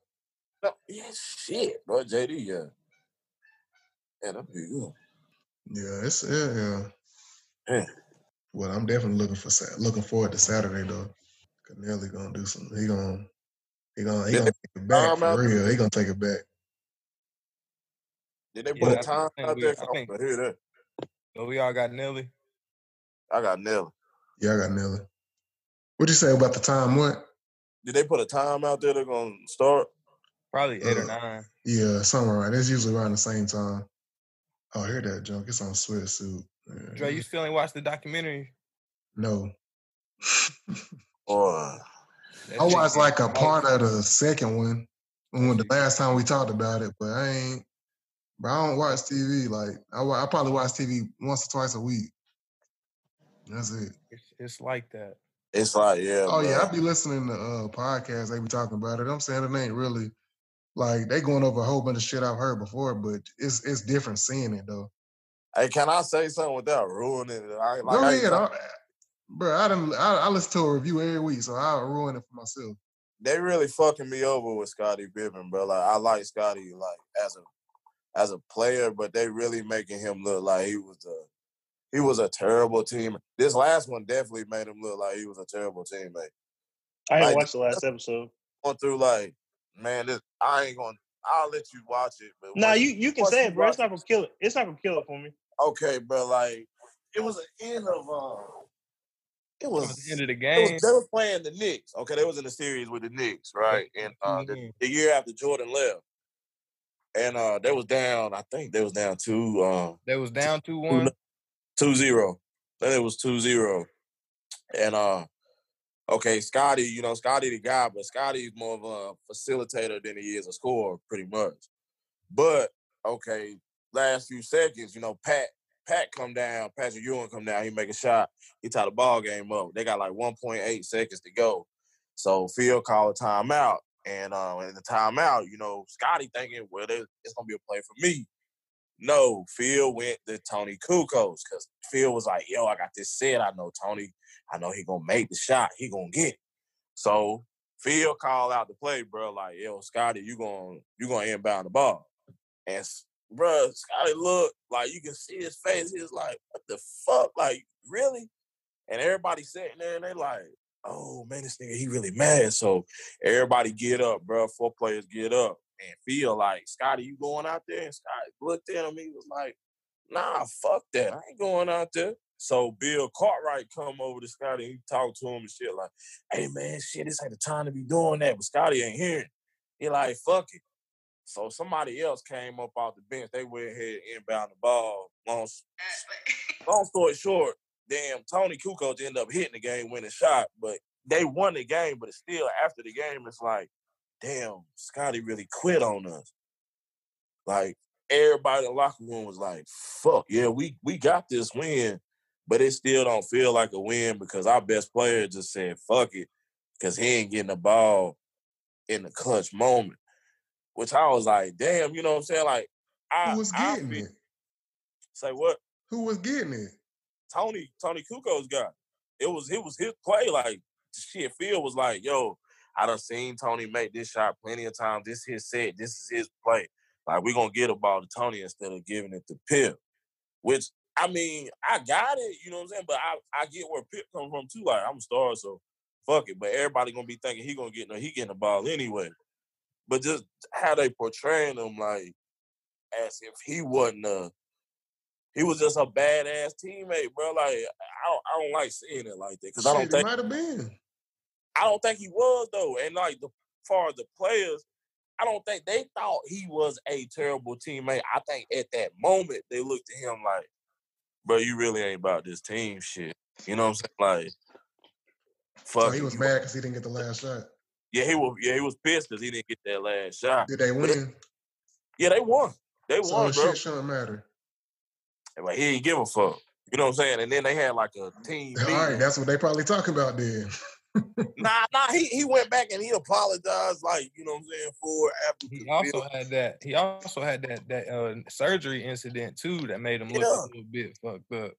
no, yeah, shit, bro. JD, yeah, yeah, that'd be good. yeah, it's yeah, yeah. Yeah. Well, I'm definitely looking for looking forward to Saturday though. Cause Nelly gonna do some. He gonna he gonna he gonna take it back time out for there? real. He gonna take it back. Did they Yeah, put a I time out there? I 'Cause I think- want hear that. So we all got Nelly. I got Nelly. Yeah, I got Nelly. What'd you say about the time? What? Did they put a time out there? They're gonna start. Probably eight or Uh, nine. Yeah, somewhere around. It's usually around the same time. Oh, I hear that junk. It's on sweatsuit. Yeah. Dre, you still ain't watched the documentary? No. Or I watched like a part of the second one when the last time we talked about it, but I ain't. But I don't watch TV. Like I, I probably watch TV once or twice a week. That's it. It's, it's like that. It's like, yeah. Oh yeah, bro. I be listening to uh podcasts. They be talking about it. I'm saying it ain't really like they going over a whole bunch of shit I've heard before, but it's it's different seeing it though. Hey, can I say something without ruining it? I, like, Go I, ahead, I, bro. I done I, I listen to a review every week, so I'll ruin it for myself. they really fucking me over with Scottie Pippen, bro. Like I like Scottie like as a as a player, but they really making him look like he was a he was a terrible team. This last one definitely made him look like he was a terrible teammate. I didn't Like, watch the last episode. Going through like, man, this I ain't gonna. I'll let you watch it, but Nah, you you can say it, bro. It's not gonna kill it. It's not gonna kill it for me. Okay, bro. Like it was an end of uh, it It was was the end of the game. was, they were playing the Knicks. Okay, they was in the series with the Knicks, right? And uh, the, Mhm. the year after Jordan left, and uh, they was down. I think they was down two, uh, They was down two one. two zero. Then it was two zero, and uh, okay, Scottie. You know, Scottie the guy, but Scottie's more of a facilitator than he is a scorer, pretty much. But okay, last few seconds, you know, Pat Pat come down, Patrick Ewing come down, he make a shot, he tie the ball game up. They got like 1.8 seconds to go. So Phil called a timeout. And uh, in the timeout, you know, Scottie thinking, well, it's gonna be a play for me. No, Phil went to Toni Kukoc because Phil was like, yo, I got this set. I know Toni, I know he gonna make the shot. He gonna get it. So Phil called out the play, bro, like, yo, Scottie, you gonna you gonna inbound the ball. And bro, Scottie looked like you can see his face. He was like, "What the fuck? Like, really?" And everybody sitting there and they like, "Oh man, this nigga he really mad." So everybody get up, bro. Four players get up and feel like Scottie, you going out there? And Scottie looked at him. He was like, "Nah, fuck that. I ain't going out there." So Bill Cartwright come over to Scottie and he talked to him and shit like, "Hey man, shit, this ain't the time to be doing that." But Scottie ain't hearing. He like, "Fuck it." So somebody else came up off the bench. They went ahead and inbound the ball. Long, long story short, damn, Toni Kukoc ended up hitting the game winning shot, but they won the game. But it's still after the game, it's like, damn, Scottie really quit on us. Like everybody in the locker room was like, fuck, yeah, we we got this win, but it still don't feel like a win because our best player just said, fuck it, because he ain't getting the ball in the clutch moment. Which I was like, damn, you know what I'm saying? Like, I, Who was getting feel- it? say what? Who was getting it? Toni Toni Kukoc guy. It was it was his play. Like shit, Phil was like, yo, I done seen Toni make this shot plenty of times. This his set. This is his play. Like we gonna get a ball to Toni instead of giving it to Pip. Which I mean, I got it, you know what I'm saying? But I, I get where Pip come from too. Like I'm a star, so fuck it. But everybody gonna be thinking he gonna get no, he getting the ball anyway. But just how they portraying him like as if he wasn't a he was just a badass teammate, bro. Like I don't, I don't like seeing it like that because I don't think might have been. I don't think he was though. And like the far as the players, I don't think they thought he was a terrible teammate. I think at that moment they looked at him like, bro, you really ain't about this team shit. You know what I'm saying? Like, fuck. So he was mad because he didn't get the last shot. Yeah, he was. Yeah, he was pissed because he didn't get that last shot. Did they But it- win? Yeah, they won. They So won, bro. shit shouldn't matter. Like he didn't give a fuck. You know what I'm saying? And then they had like a team All meeting. right, that's what they probably talking about then. Nah, nah, he, he went back and he apologized, like, you know what I'm saying, for after He also field. had that. He also had that that uh, surgery incident too that made him look Yeah. a little bit fucked up.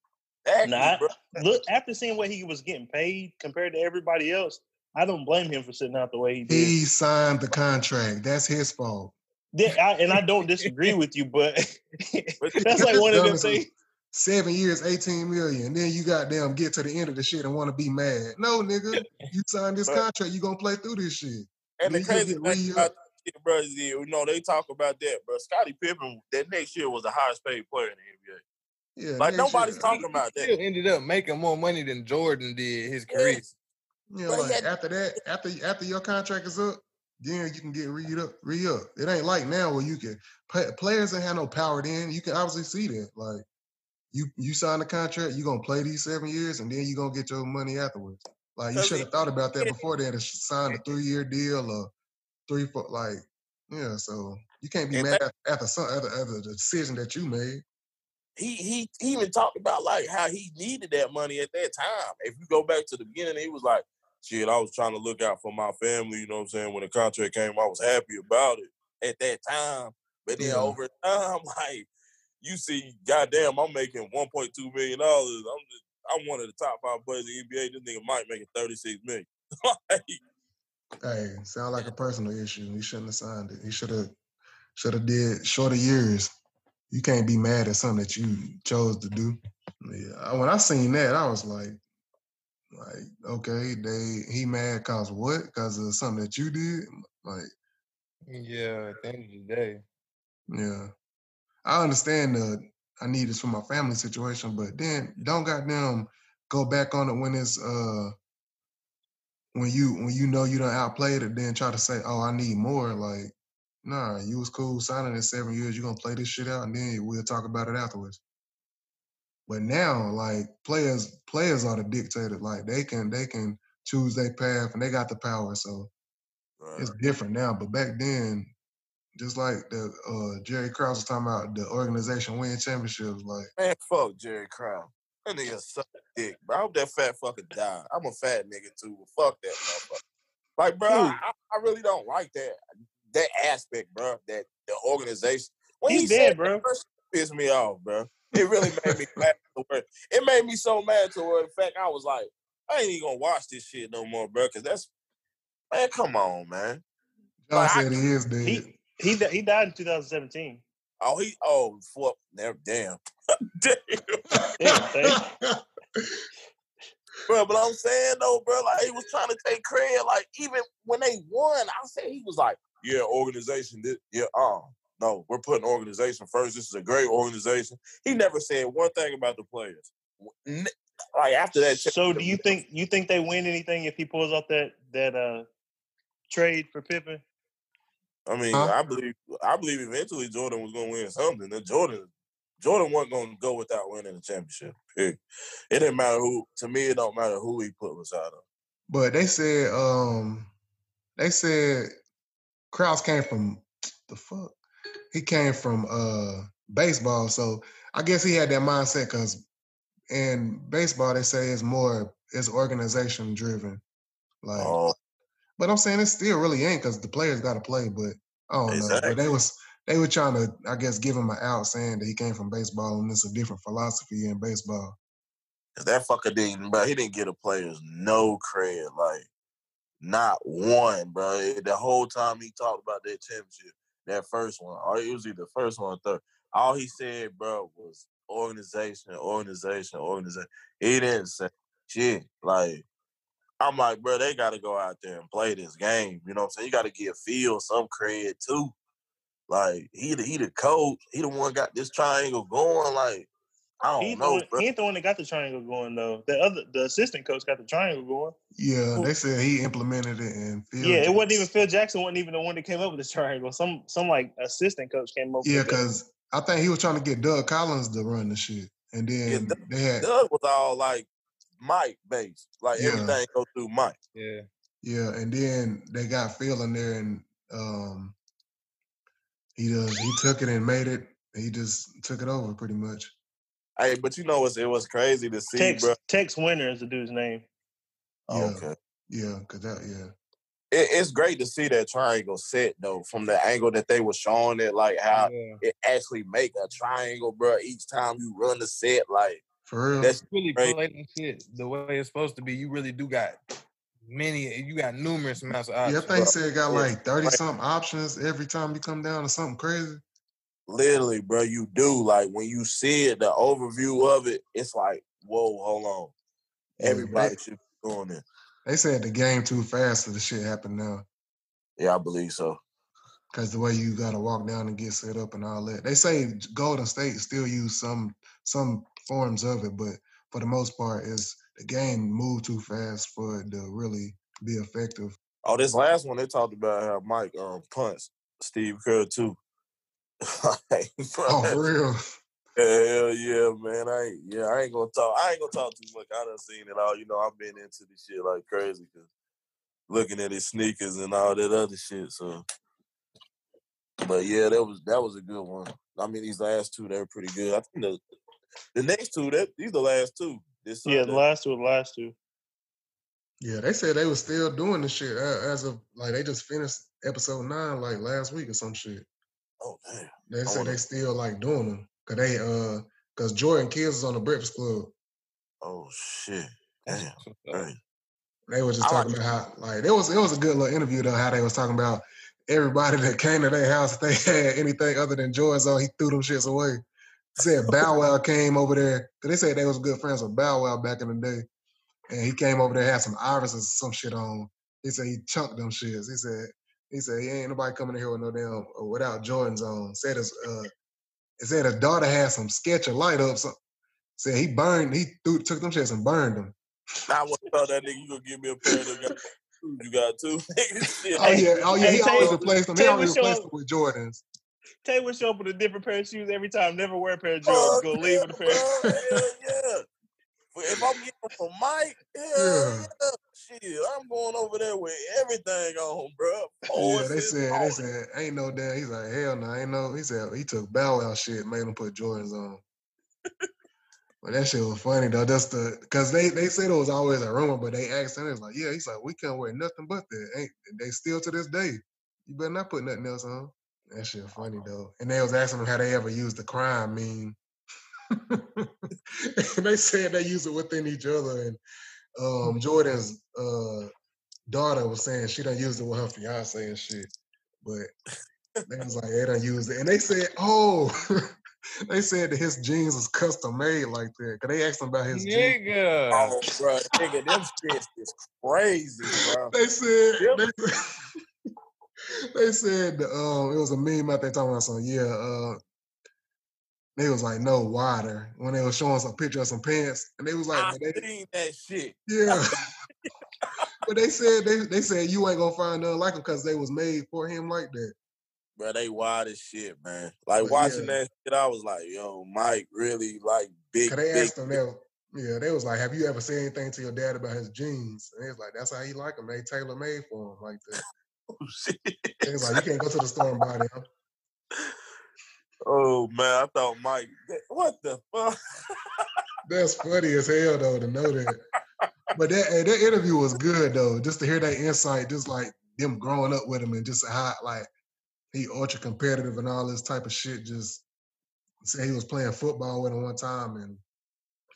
Exactly, Nah, bro. look after seeing what he was getting paid compared to everybody else, I don't blame him for sitting out the way he did. He signed the contract. That's his fault. Yeah, I, and I don't disagree with you, but But that's like one of them Dumb things. Seven years, 18 million. Then you got them get to the end of the shit and want to be mad. No, nigga. You signed this contract, you gonna play through this shit. And the crazy get thing re- about that shit, bro, is, you know, they talk about that, bro. Scottie Pippen, that next year was the highest paid player in the NBA. Yeah, Like, nobody's year- talking about Still that. ended up making more money than Jordan did his career. Yes. Yeah, Bro, like after that, after after your contract is up, then you can get re up, re up. It ain't like now where you can play, players ain't have no power. Then you can obviously see that. Like you you sign the contract, you are gonna play these seven years, and then you are gonna get your money afterwards. Like you should have thought about that before then and signed a three year deal or three four like yeah. So you can't be mad after some other other decision that you made. he he he even talked about like how he needed that money at that time. If you go back to the beginning, he was like, "Shit, I was trying to look out for my family." You know what I'm saying? When the contract came, I was happy about it at that time. But then Yeah. over time, like you see, goddamn, I'm making 1.2 million dollars. I'm just, I'm one of the top five players in the NBA. This nigga Mike making 36 million. like, Hey, sound like a personal issue. He shouldn't have signed it. He should have should have did shorter years. You can't be mad at something that you chose to do. Yeah, when I seen that, I was like, like okay, they he mad cause what? Cause of something that you did? Like, Yeah, at the end of the day. yeah, I understand the I need this for my family situation, but then don't goddamn go back on it when it's uh when you when you know you don't outplayed it, then try to say, oh, I need more. Like, nah, you was cool signing in seven years. You're gonna play this shit out, and then we'll talk about it afterwards. But now, like players, players are the dictator. Like they can they can choose their path, and they got the power. So it's different now. But back then, just like the uh, Jerry Krause was talking about, the organization win championships. Like, man, fuck Jerry Crown. That nigga suck dick, bro. I hope that fat fucking die. I'm a fat nigga too, but fuck that motherfucker. Like, bro, I, I really don't like that that aspect, bro. That the organization. When He's he dead, said bro. that first, pissed me off, bro. It really made me mad. To where, it made me so mad to where, in fact, I was like, I ain't even gonna watch this shit no more, bro. Cause that's man, come on, man. John Like, I- said, he is dead. He he he died in 2017. Oh, he oh fuck, never damn, damn. Yeah, bro. But I'm saying though, bro, like he was trying to take credit. Like even when they won, I said he was like, "Yeah, organization. This, yeah, uh, no, we're putting organization first. This is a great organization." He never said one thing about the players. Like after that, So do you think you think they win anything if he pulls off that that uh trade for Pippen? I mean, Huh? I believe, I believe eventually Jordan was going to win something. And Jordan, Jordan wasn't going to go without winning the championship. It didn't matter who. To me, it don't matter who he put beside him. But they said, um, they said Krause came from the fuck. He came from uh baseball, so I guess he had that mindset because in baseball they say it's more it's organization driven. Like, Oh, but I'm saying it still really ain't because the players got to play. But I don't know. But they was they were trying to, I guess, give him an out saying that he came from baseball and it's a different philosophy in baseball. 'Cause that fucker didn't, bro. He didn't get the players no credit, like not one, bro. The whole time he talked about that championship, that first one, or it was either the first one or third. All he said, bro, was organization, organization, organization. He didn't say shit. Like I'm like, bro, they got to go out there and play this game. You know what I'm saying? You got to give Phil some credit too. Like he the he the coach. He the one got this triangle going. Like I don't ain't, the know, one, bro. he ain't the one that got the triangle going though. The other the assistant coach got the triangle going. Yeah, they said he implemented it and Phil yeah, it wasn't even Phil Jackson wasn't even the one that came up with this triangle. Some some like assistant coach came up Yeah, because I think he was trying to get Doug Collins to run the shit, and then Doug- they had Doug was all like Mike based. Like Yeah. everything go through Mike. Yeah. yeah, and then they got Phil in there, and um, he does he took it and made it. He just took it over pretty much. Hey, but you know what's it was crazy to see, Tex bro. Tex Winter is the dude's name. Oh, yeah. Okay. Yeah, cause that yeah It, it's great to see that triangle set though, from the angle that they were showing it, like how yeah. it actually make a triangle, bro. Each time you run the set, like for real. that's really Right. play that shit the way it's supposed to be, you really do got many. You got numerous amounts of yeah, I options. think he said got like thirty Right. something options every time you come down to something crazy. Literally, bro. You do like when you see it, the overview of it, it's like, whoa, hold on. Yeah, Everybody they, should be doing it. they said the game too fast for the shit happen now. Yeah, I believe so. Cause the way you gotta walk down and get set up and all that. They say Golden State still use some some forms of it, but for the most part, is the game moved too fast for it to really be effective. Oh, this last one they talked about how Mike um punched Steve Kerr too. like, Oh, for real? Hell yeah, man. I ain't yeah, I ain't gonna talk. I ain't gonna talk too much. I done seen it all. You know, I've been into this shit like crazy because looking at his sneakers and all that other shit. So, but yeah, that was that was a good one. I mean, these last two they're pretty good. I think the the next two that these the last two. This Yeah, the last two, the last two. Yeah, they said they was still doing the shit uh, as of like they just finished episode nine like last week or some shit. Oh damn. They I said they still like doing them because they uh because Jordan Kids is on the Breakfast Club. Oh shit. That's Damn. what's They was just I like talking about how like it was it was a good little interview though how they was talking about everybody that came to their house if they had anything other than Jordans on he threw them shits away. Said Bow Wow came over there because they said they was good friends with Bow Wow back in the day, and he came over there had some irises or some shit on. He said he chunked them shits. He said he said he ain't nobody coming in here with no damn uh, without Jordans on. Said his uh said his daughter had some Skechers light up. So said he burned he threw took them shits and burned them. I want to tell that nigga you gonna give me a pair of them got shoes you got two Oh yeah, oh yeah, hey, he always Tay- replaced them. He Tay always would show replaced up- them with Jordans. Tay would show up with a different pair of shoes every time. Never wear a pair of Fuck Jordans. Go leave with a pair. bro. Hell yeah. But If I'm getting from Mike, Yeah. yeah. Shit, I'm going over there with everything on, bro. Yeah, they said they said ain't no damn. He's like hell no, ain't no. He said he took Bow Wow shit, made him put Jordans on. but that shit was funny though. That's the because they they said it was always a rumor, but they asked him. It's like yeah, he's like we can't wear nothing but that. Ain't they still to this day? You better not put nothing else on. That shit funny uh-huh. though. And they was asking him how they ever used the crying meme. And they said they use it within each other. And um, Jordan's uh, daughter was saying she done used it with her fiance and shit. But they was like, they done used it. And they said, oh, they said that his jeans was custom made like that. Cause they asked him about his jeans. Nigga. Oh, bro, nigga, them shits is crazy, bro. They said, Yep. they, said- they said um, it was a meme out there talking about something. yeah, uh, they was like, no water. When they was showing some picture of some pants, and they was like, I they, seen that shit. Yeah. but they said they they said you ain't gonna find none like him because they was made for him like that. Bro, they wild as shit, man. Like But watching yeah. that shit, I was like, yo, Mike really like big, they big. asked him that. Yeah, they was like, "Have you ever said anything to your dad about his jeans?" And he was like, "That's how he like them. They tailor made for him like that." Oh, shit. He was like, "You can't go to the store and buy them." Oh man, I thought Mike. What the fuck? That's funny as hell though to know that. But that hey, that interview was good though, just to hear that insight, just like them growing up with him and just how like he ultra competitive and all this type of shit. Just say he was playing football with him one time and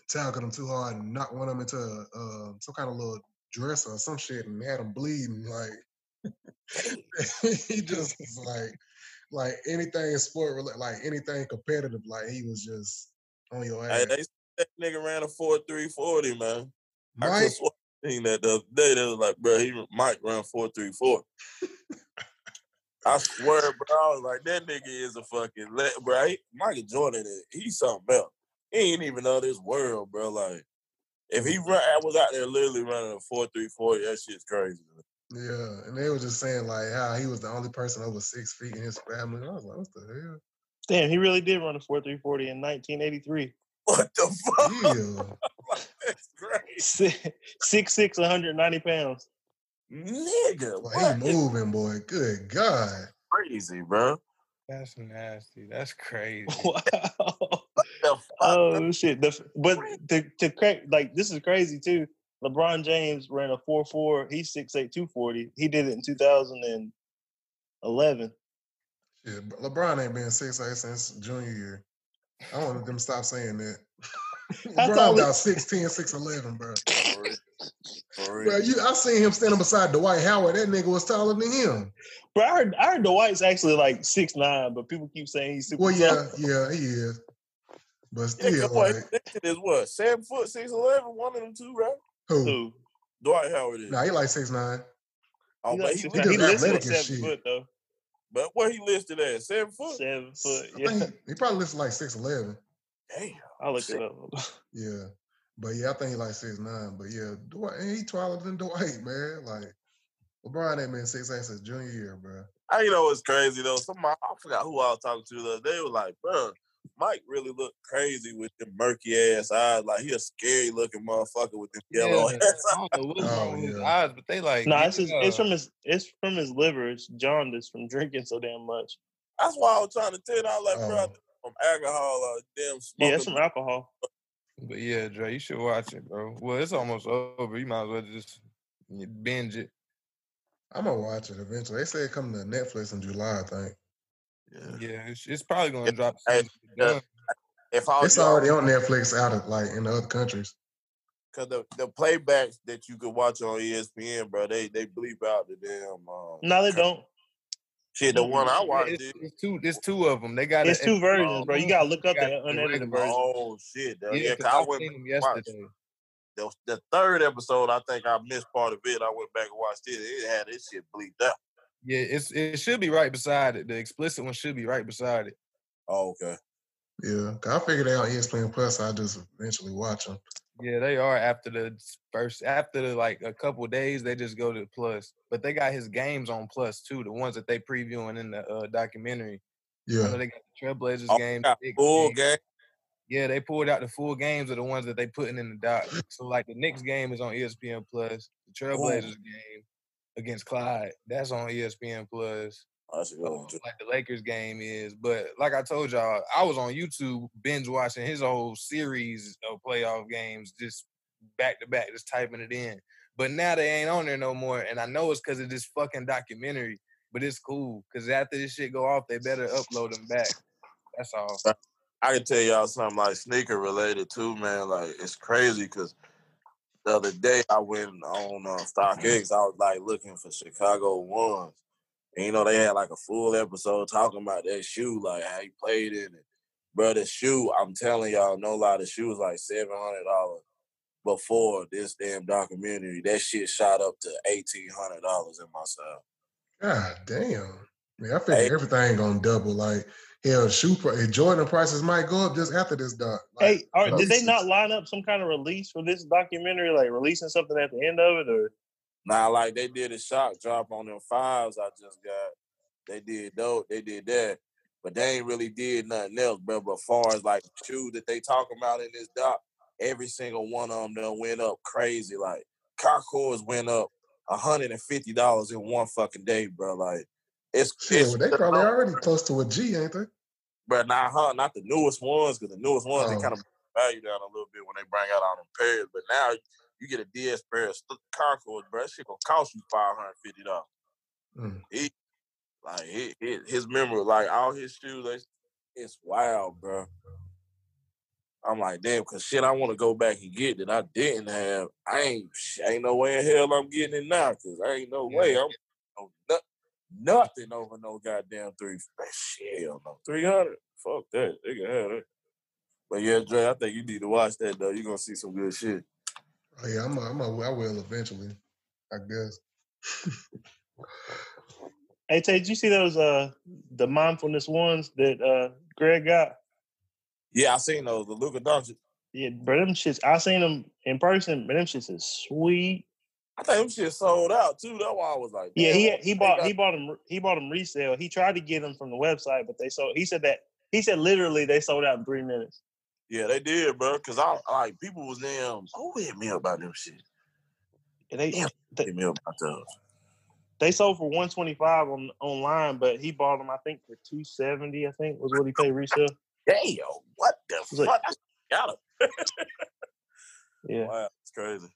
tackled him too hard and knocked one of them into uh, some kind of little dresser or some shit and had him bleeding. Like he just was like like anything sport rela- like anything competitive, like he was just on your Hey, ass. they that nigga ran a four three forty, man. I Mike, could seen that the other day. They was like, bro, he Mike run four three four. I swear, bro, I was like, that nigga is a fucking le- bro. He, Michael Jordan, is- he's something else. He ain't even know this world, bro. Like, if he run, I was out there literally running a four three four. That shit's crazy. Yeah, and they were just saying like how he was the only person over six feet in his family. I was like, what the hell? Damn, he really did run a four three forty in 1983. What the fuck? Yeah, That's crazy, Six six, six 190 pounds. nigga. like What? he moving, boy. Good God. crazy, bro. That's nasty. That's crazy. Wow. The fuck? Oh shit! The, but to to crack like this is crazy too. LeBron James ran a four four. He's six eight two forty. He did it in two thousand and eleven. Shit, but LeBron ain't been six eight since junior year. I wanted them to stop saying that. I LeBron thought we- about 6'10", 6'11", bro. For real. For Bro, you, I seen him standing beside Dwight Howard. That nigga was taller than him. Bro, I heard I heard Dwight's actually like six nine, but people keep saying he's super. Well, yeah, tall. yeah, he is. But still, come on. like, That shit is what? Seven foot, six eleven, one of them two, right? Who? Who? Dwight Howard is. Nah, he like six nine. oh, He, but like he, six he listed at athletic seven shit. foot though. but where he listed at? Seven foot? Seven foot. I Yeah, think he, he probably looks like six eleven. Damn. I'll look shit. it up. Yeah. But yeah, I think he like six nine. But yeah, Dwight, and he taller than Dwight, man. Like LeBron ain't been six eight since junior year, bro. I you know what's crazy though. Somebody I forgot who I was talking to the other day was like, bro, Mike really looked crazy with the murky ass eyes. Like he a scary looking motherfucker with them yellow Yeah, ass I don't know what's Oh, wrong with his eyes, but they like No, it's, his, it's uh from his it's from his liver. It's jaundice from drinking so damn much. That's why I was trying to tell you. I was like, bro, I Oh. think from alcohol or damn Yeah, smoking. it's from alcohol. But yeah, Dre, you should watch it, bro. Well, it's almost over. You might as well just binge it. I'm gonna watch it eventually. They say it coming to Netflix in July, I think. Yeah. Yeah, it's, it's probably gonna Yeah, drop. hey, soon as it's yeah. If I was It's already on Netflix out of like in the other countries. Cause the, the playbacks that you could watch on ESPN, bro, they they bleep out the damn um, No, they don't. shit. The one I watched, it's, it's two. It's two of them. They got It's a- two versions, bro. You gotta look up got the the unedited version. oh shit, yeah, Yeah, yeah. 'cause Cause I I went them back and watched yesterday. the, the third episode. I think I missed part of it. I went back and watched it. It had this shit bleeped out. Yeah, it's it should be right beside it. The explicit one should be right beside it. Oh, okay. Yeah, I figured they on E ESPN Plus. I just eventually watch them. Yeah, they are after the first after the, like a couple days. They just go to plus, but they got his games on plus too. The ones that they previewing in the uh, documentary. I know Yeah, they got the Trailblazers Oh, game. got the full game. game. Yeah, they pulled out the full games of the ones that they putting in the doc. So like the Knicks game is on ESPN Plus. The Trailblazers game against Clyde that's on ESPN Plus. I should go um, like the Lakers game is. But like I told y'all, I was on YouTube binge watching his whole series of playoff games, just back to back, just typing it in. But now they ain't on there no more, and I know it's because of this fucking documentary. But it's cool because after this shit go off, they better upload them back. That's all. I can tell y'all something like sneaker related too, man. Like it's crazy because the other day I went on uh, StockX. I was like looking for Chicago ones, and you know they had like a full episode talking about that shoe, like how he played in it. Bro, the shoe, I'm telling y'all, no lie, the shoe was like seven hundred dollars before this damn documentary. That shit shot up to eighteen hundred dollars in my sale. God damn. Man, I figure Hey. everything gonna double. Like hell, shoe pri- Jordan prices might go up just after this doc. Like, Hey, all right, did they not line up some kind of release for this documentary, like releasing something at the end of it, or Now, like they did a shock drop on them fives I just got. They did though, they did that. But they ain't really did nothing else, bro. But far as like shoes that they talking about in this doc, every single one of them done went up crazy. Like Carcours went up $150 in one fucking day, bro. Like it's, Shit, it's well, they probably already close to a G, ain't they? but not huh, not the newest ones, because the newest ones they Oh. kind of value down a little bit when they bring out all them pairs. But now you get a DS pair of Carcours, bro. That shit gonna cost you five hundred fifty dollars. Mm. He like he, he, his memory, like all his shoes, they, it's wild, bro. I'm like, damn, cause shit, I want to go back and get that I didn't have. I ain't, ain't no way in hell I'm getting it now, cause I ain't no Yeah. way I'm no- nothing over no goddamn three. Shit, hell no, three hundred. Fuck that, they can have that. But yeah, Dre, I think you need to watch that though. You're gonna see some good shit. Oh yeah, I'm a, I'm a, I will eventually, I guess. hey, Tay, did you see those uh the mindfulness ones that uh Greg got? Yeah, I seen those. The Luka Doncic. Yeah, bro, them shits. I seen them in person, but them shits is sweet. I think them shit sold out too. That's why I was like, Yeah, he he bought got- he bought them he bought them resale. He tried to get them from the website, but they sold. He said that he said literally they sold out in three minutes. Yeah, they did, bro. Cause I like people was damn. Oh, hit me up about them shit. And they Damn. they, Hit me up about those. they sold for one twenty five on online, but he bought them I think for two seventy. I think was what he paid resale. Damn, what the It's like- fuck? Ah. I got him. Yeah, Wow, it's crazy.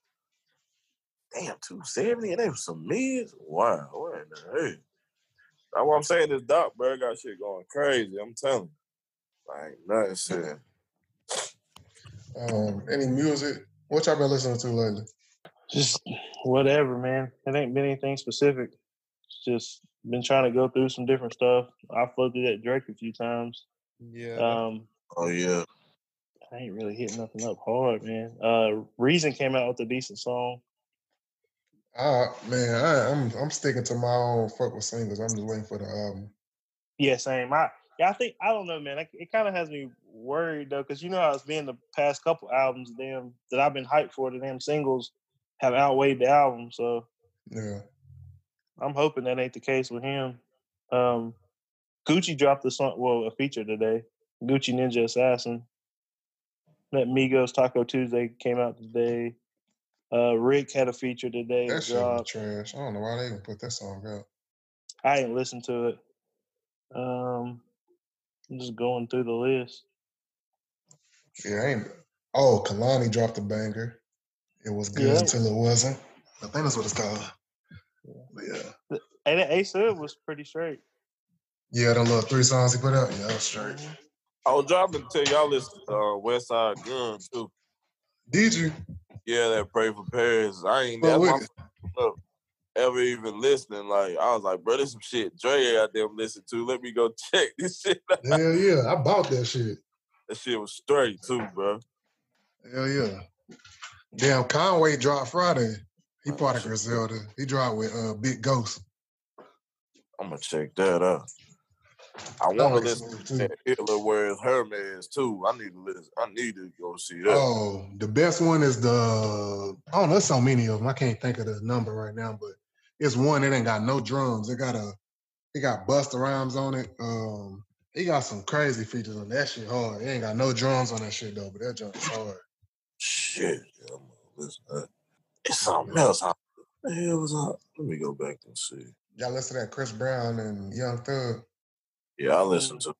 Damn, two seventy, and they was some mids. Wow, what in the hell? That's what I'm saying. This doc, bro, got shit going crazy. I'm telling you, like nothing said. Um, any music? What y'all been listening to lately? just whatever, man. It ain't been anything specific. It's just been trying to go through some different stuff. I floated at Drake a few times. Yeah. Um, Oh yeah, I ain't really hitting nothing up hard, man. Uh, Reason came out with a decent song. Uh man, I, I'm I'm sticking to my own fuck with singles. I'm just waiting for the album. Yeah, same. I yeah, I think I don't know, man. It, it kind of has me worried though, because you know how it's been the past couple albums, them that I've been hyped for. The damn singles have outweighed the album, so Yeah. I'm hoping that ain't the case with him. Um, Gucci dropped a song, well, a feature today. Gucci Ninja Assassin. That Migos Taco Tuesday came out today. Uh, Rick had a feature today. That That shit was dropped. trash. I don't know why they even put that song out. I ain't listened to it. Um, I'm just going through the list. Yeah, I ain't. Oh, Kehlani dropped a banger. It was good Yeah. until it wasn't. I think that's what it's called. But yeah. And that Ace Hood was pretty straight. Yeah, the little three songs he put out. Yeah, that was straight. Mhm. I was dropping to tell y'all listen to uh, Westside Gunn too. Did you? Yeah, that Pray for Paris. I ain't with my it. first time ever even listening. Like I was like, bro, there's some shit Dre out there listen to. Let me go check this shit. out. Hell yeah. I bought that shit. That shit was straight too, bro. Hell yeah. Damn, Conway dropped Friday. He part of Griselda. He dropped with uh Big Ghost. I'm gonna check that out. I want to listen to that Hitler Wears Hermes too. I need to listen. I need to go see that. Oh, the best one is the I don't know, so many of them. I can't think of the number right now, but it's one that ain't got no drums. It got a it got Busta Rhymes on it. Um he got some crazy features on that shit hard. It ain't got no drums on that shit though, but that is hard. Shit, yeah, I'm gonna listen to that. It's something else. What the hell was I? Let me go back and see. Y'all listen to that Chris Brown and Young Thug. Yeah, I listened to.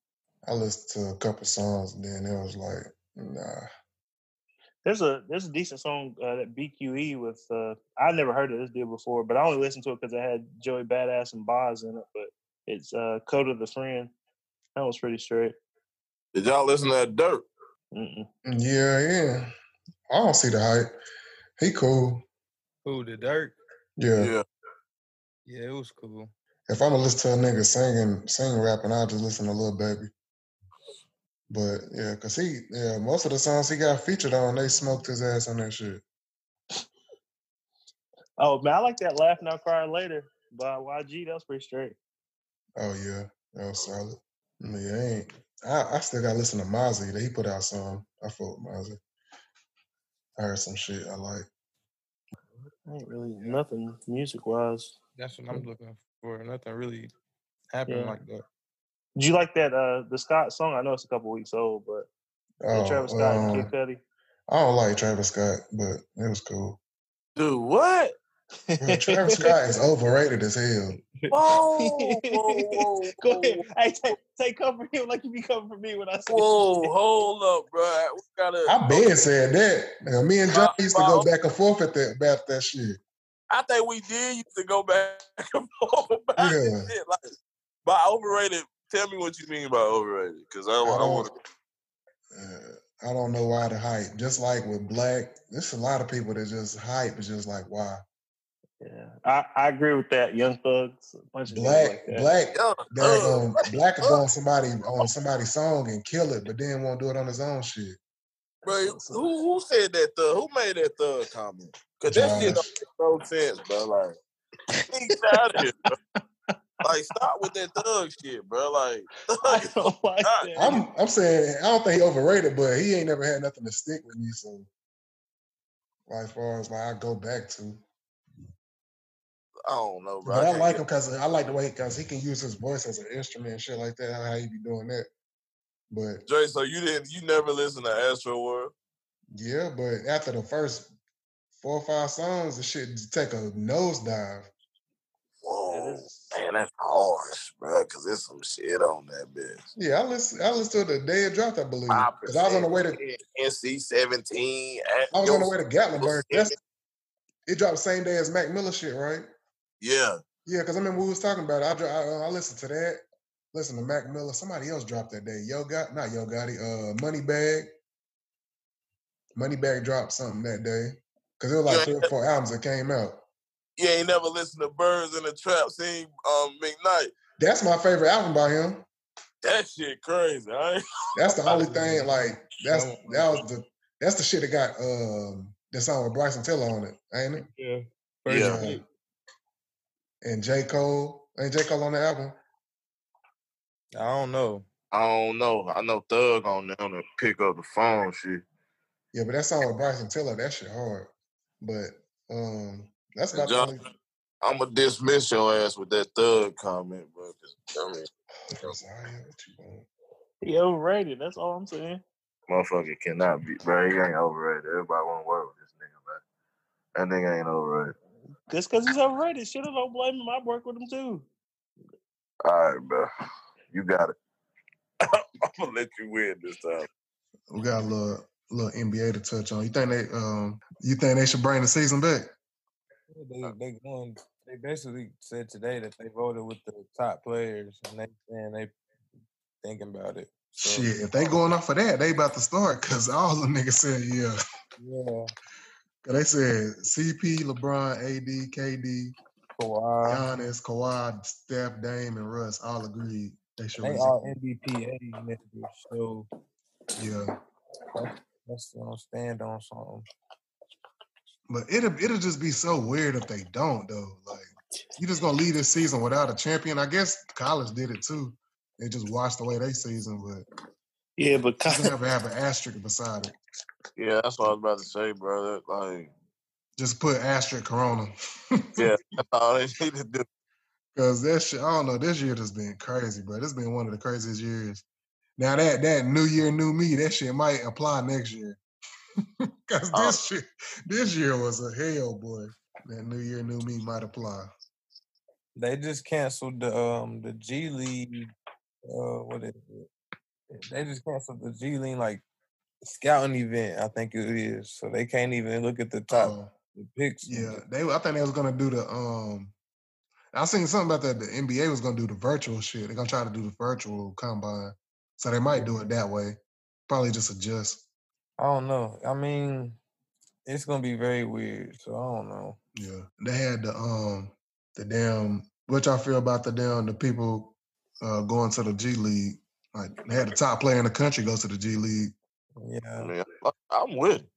I listened to a couple songs and then it was like, nah. There's a there's a decent song uh, that BQE with uh, I never heard of this deal before, but I only listened to it because it had Joey Badass and Boz in it. But it's uh, Code of the Friend. That was pretty straight. Did y'all listen to that Dirt? Mm-mm. Yeah, yeah. I don't see the hype. He cool. Who the Dirk? Yeah. Yeah. Yeah, it was cool. If I'm gonna listen to a nigga singing, singing, rapping, I'll just listen to Lil Baby. But yeah, cause he, yeah, most of the songs he got featured on, they smoked his ass on that shit. Oh man, I like that Laugh Now Cry Later by YG. That was pretty straight. Oh yeah, that was solid. I mean, I ain't. I, I still gotta listen to Mozzy. That he put out some. I fought Mozzy. I heard some shit I like. Ain't really nothing music wise. That's what I'm looking for. Nothing really happened Yeah. like that. Did you like that uh the Scott song? I know it's a couple weeks old, but Oh, Travis Scott and um, Kid Cudi. I don't like Travis Scott, but it was cool. Dude, what? Bro, Travis Scott is overrated as hell. Whoa, whoa, whoa, Go ahead. Hey, take, take cover him like you be coming for me when I say whoa, hold up, bro. We gotta. I been said that. Now, me and John used to go back and forth at that about that shit. I think we did used to go back and forth about Yeah. this shit. Like, by overrated, tell me what you mean by overrated, because I, I I, don't, want to. uh, I don't know why the hype. Just like with Black, there's a lot of people that just hype is just like why. Yeah, I, I agree with that. Young Thugs, a bunch of niggas Black, like that. Black, Yo, that um, Black will go on somebody on somebody's song and kill it, but then won't do it on his own shit. Bro, who who said that thug? Who made that thug comment? Cause that shit don't Josh. make no sense, bro. Like, get out of here, bro. Like, stop with that thug shit, bro. Like, I don't like that. I'm I'm saying I don't think he overrated, but he ain't never had nothing to stick with me. So, like, as far as like I go back to, I don't know, bro. but I can't like him because I like the way because he can use his voice as an instrument and shit like that. How he be doing that. But Dre, so you didn't, you never listened to Astroworld? yeah, but after the first four or five songs, the shit take a nosedive. Whoa, man, that's harsh, bro. Cause there's some shit on that bitch. Yeah, I listened. I listened to it the day it dropped, I believe. Because I was on the way to NC seventeen. I was on the way to Gatlinburg. That's it dropped the same day as Mac Miller shit, right? Yeah, Yeah, because I remember we was talking about it. I, I, I listened to that. Listen to Mac Miller. Somebody else dropped that day. Yo got not Yo Gotti. Uh, Moneybagg. Money Bag dropped something that day because it was like Yeah. three or four albums that came out. you ain't never listened to Birds in the Trap Sing, um, McKnight. That's my favorite album by him. That shit crazy. I ain't, That's the only thing. Like that's That was the that's the shit that got um the song with Bryson Tiller on it, ain't it? Yeah. Yeah. First. And J Cole ain't J Cole on the album? I don't know. I don't know. I know Thug on there to pick up the phone shit. Yeah, but that song with Bryson Tiller, that shit hard. But um, that's not. about the John- only. I'm gonna dismiss your ass with that Thug comment, bro. 'cause, I mean, Desire, what you want? He overrated. That's all I'm saying. Motherfucker cannot be, bro. He ain't overrated. Everybody want to work with this nigga, man. That nigga ain't overrated. Just because he's overrated, shit, I don't blame him. I work with him too. All right, bro. You got it. I'm gonna let you win this time. We got a little little NBA to touch on. You think they um you think they should bring the season back? They they going. They basically said today that they voted with the top players, and they and they thinking about it. So, Shit, if they going off of that, they about to start because all the niggas said yeah. yeah, 'Cause they said CP, LeBron, AD, KD, Kawhi, Giannis, Kawhi, Steph, Dame, and Russ all agreed they should. they resign. all MVP niggas. So yeah, let's uh, stand on something. but it'll it'll just be so weird if they don't though. Like you just gonna leave this season without a champion. I guess college did it too. They just washed away their season, but Yeah, but you can have, have an asterisk beside it. Yeah, that's what I was about to say, brother. Like, Just put asterisk Corona. yeah, that's all they need to do. Cause that shit, I don't know. This year has been crazy, bro. This been one of the craziest years. Now that that new year, new me, that shit might apply next year. Cause Oh. this shit, this year was a hell, boy. That new year, new me might apply. They just canceled the um the G League. Uh, what is it? They just canceled the G League like scouting event. I think it is. So they can't even look at the top Oh, the picks. yeah, they. I think they was gonna do the. um I seen something about that. The NBA was gonna do the virtual shit. They're gonna try to do the virtual combine, so they might do it that way. Probably just adjust. I don't know. I mean, it's gonna be very weird. So I don't know. Yeah, they had the um the damn. What y'all feel about the damn the people uh going to the G League? Like they had the top player in the country go to the G League. Yeah. I mean, I'm with it.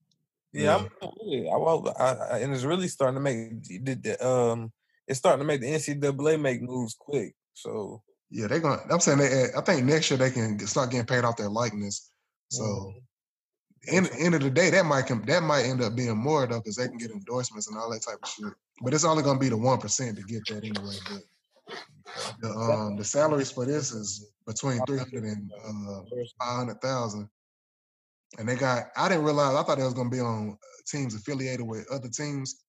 Yeah, I'm with. I, well, I, I, and it's really starting to make the, the, um, it's starting to make the NCAA make moves quick. So Yeah, they're gonna. I'm saying they. I think next year they can start getting paid off their likeness. So, Mhm. in end of the day, that might come. That might end up being more though, because they can get endorsements and all that type of shit. But it's only gonna be the one percent to get that anyway. But the um the salaries for this is between three hundred and uh, five hundred thousand. And they got. I didn't realize. I thought it was gonna be on teams affiliated with other teams,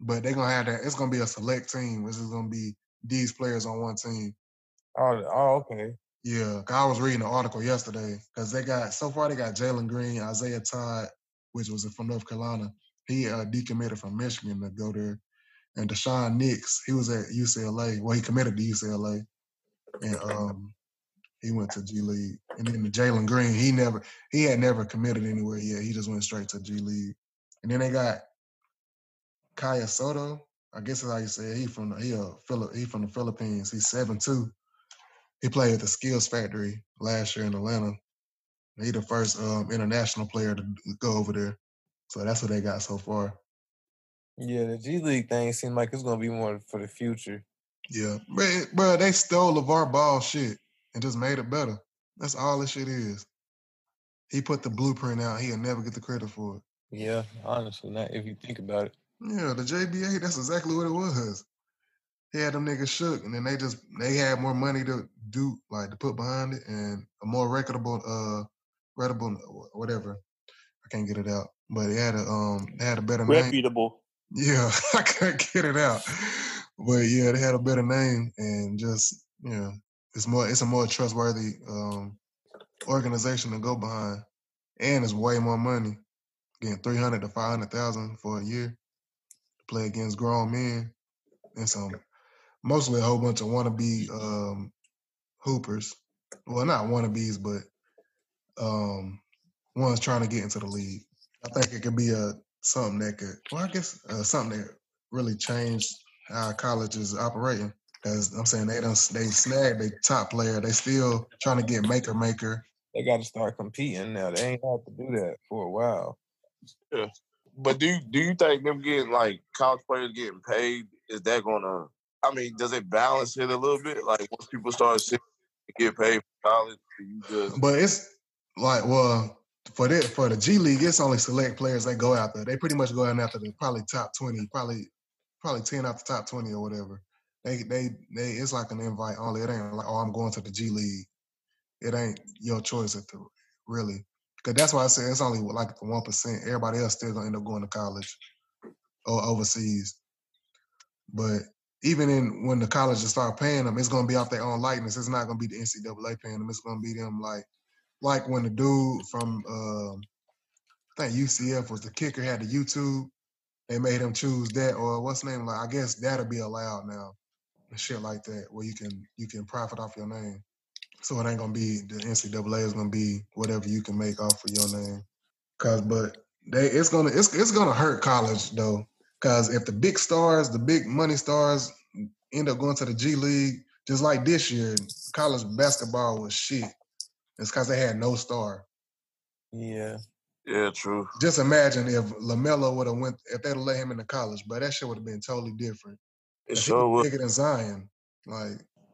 but they're gonna have that. It's gonna be a select team. This is gonna be these players on one team. Oh, oh, okay. Yeah, I was reading an article yesterday because they got so far they got Jalen Green, Isaiah Todd, which was from North Carolina. He uh, decommitted from Michigan to go there, and Daishen Nix, he was at UCLA. Well, he committed to UCLA, and um, he went to G League. And then the Jalen Green, he never, he had never committed anywhere yet. He just went straight to G League. And then they got Kaya Sotto. I guess that's how you say it. He from the, he a Philip he from the Philippines. He's seven two. He played at the Skills Factory last year in Atlanta. He the first um, international player to go over there. So that's what they got so far. Yeah, the G League thing seems like it's gonna be more for the future. Yeah, but bro, they stole LaVar Ball shit and just made it better. That's all this shit is. He put the blueprint out. He'll never get the credit for it. Yeah, honestly, not if you think about it. Yeah, the JBA, that's exactly what it was. He had them niggas shook, and then they just they had more money to do, like to put behind it, and a more reputable, uh, reputable, whatever. I can't get it out, but it had a um, they had a better name. reputable. Yeah, I couldn't get it out. But yeah, they had a better name and just you know, it's more it's a more trustworthy um organization to go behind. And it's way more money. Getting three hundred to five hundred thousand for a year to play against grown men and some mostly a whole bunch of wannabe um hoopers. Well not wannabes, but um ones trying to get into the league. I think it could be a something that could, well, I guess uh, something that really changed how college is operating. Because I'm saying they don't, they snag the top player. They still trying to get maker maker. They got to start competing now. They ain't had to do that for a while. Yeah, But do you, do you think them getting like college players getting paid is that gonna? I mean, does it balance it a little bit? Like once people start seeing get paid for college, you just But it's like, well, for that for the G League, it's only select players they go after. They pretty much go out after the probably top twenty, probably probably ten out the top twenty or whatever. They they they it's like an invite only. It ain't like oh I'm going to the G League. it ain't your choice at the really. Because that's why I say it's only like the one percent. Everybody else still gonna end up going to college or overseas. But even in when the colleges start paying them, it's gonna be off their own likeness. It's not gonna be the NCAA paying them. It's gonna be them like like when the dude from um, I think UCF was the kicker had the YouTube. They made him choose that or what's name like I guess that'll be allowed now and shit like that where you can you can profit off your name. So it ain't gonna be the NCAA is gonna be whatever you can make off of your name. Cause but they it's gonna it's it's gonna hurt college though. Cause if the big stars, the big money stars end up going to the G League, just like this year, college basketball was shit. It's cause they had no star. Yeah. Yeah, true. Just imagine if LaMelo would have went if they'd have let him into college, but that shit would have been totally different. It If sure would. bigger than Zion. Like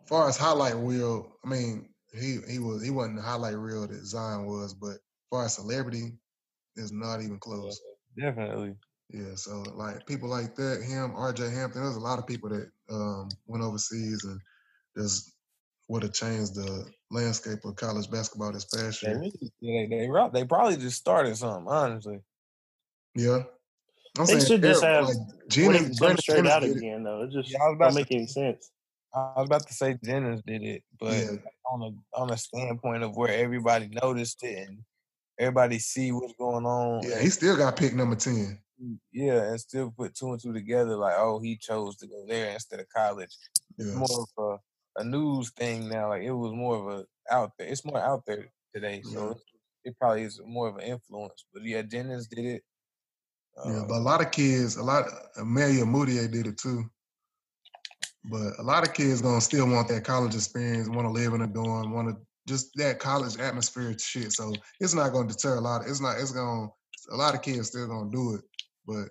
far as highlight reel, I mean, he he was he wasn't the highlight reel that Zion was, but far as celebrity, it's not even close. Definitely. Yeah, so like people like that, him, RJ Hampton, there's a lot of people that um went overseas and just would have changed the landscape of college basketball this past They year. really, they, they, they probably just started something, honestly. Yeah. I'm They saying should just have like Jennings, it comes straight Jennings out did it. again, though, it just Yeah, I was about don't to make any sense. I was about to say Jennings did it, but Yeah. on a on a standpoint of where everybody noticed it and everybody see what's going on. Yeah, he still got picked number 10. Yeah, and still put two and two together, like, oh, he chose to go there instead of college. It's Yeah. more of a, a news thing now. Like it was more of a out there. It's more out there today, so Yeah. it, probably is more of an influence. But yeah, Jennings did it. Yeah, Uh, but a lot of kids, a lot Emmanuel Mudiay did it too. But a lot of kids gonna still want that college experience, want to live in a dorm, want to just that college atmosphere shit. So it's not gonna deter a lot. It's not. It's gonna. A lot of kids still gonna do it, but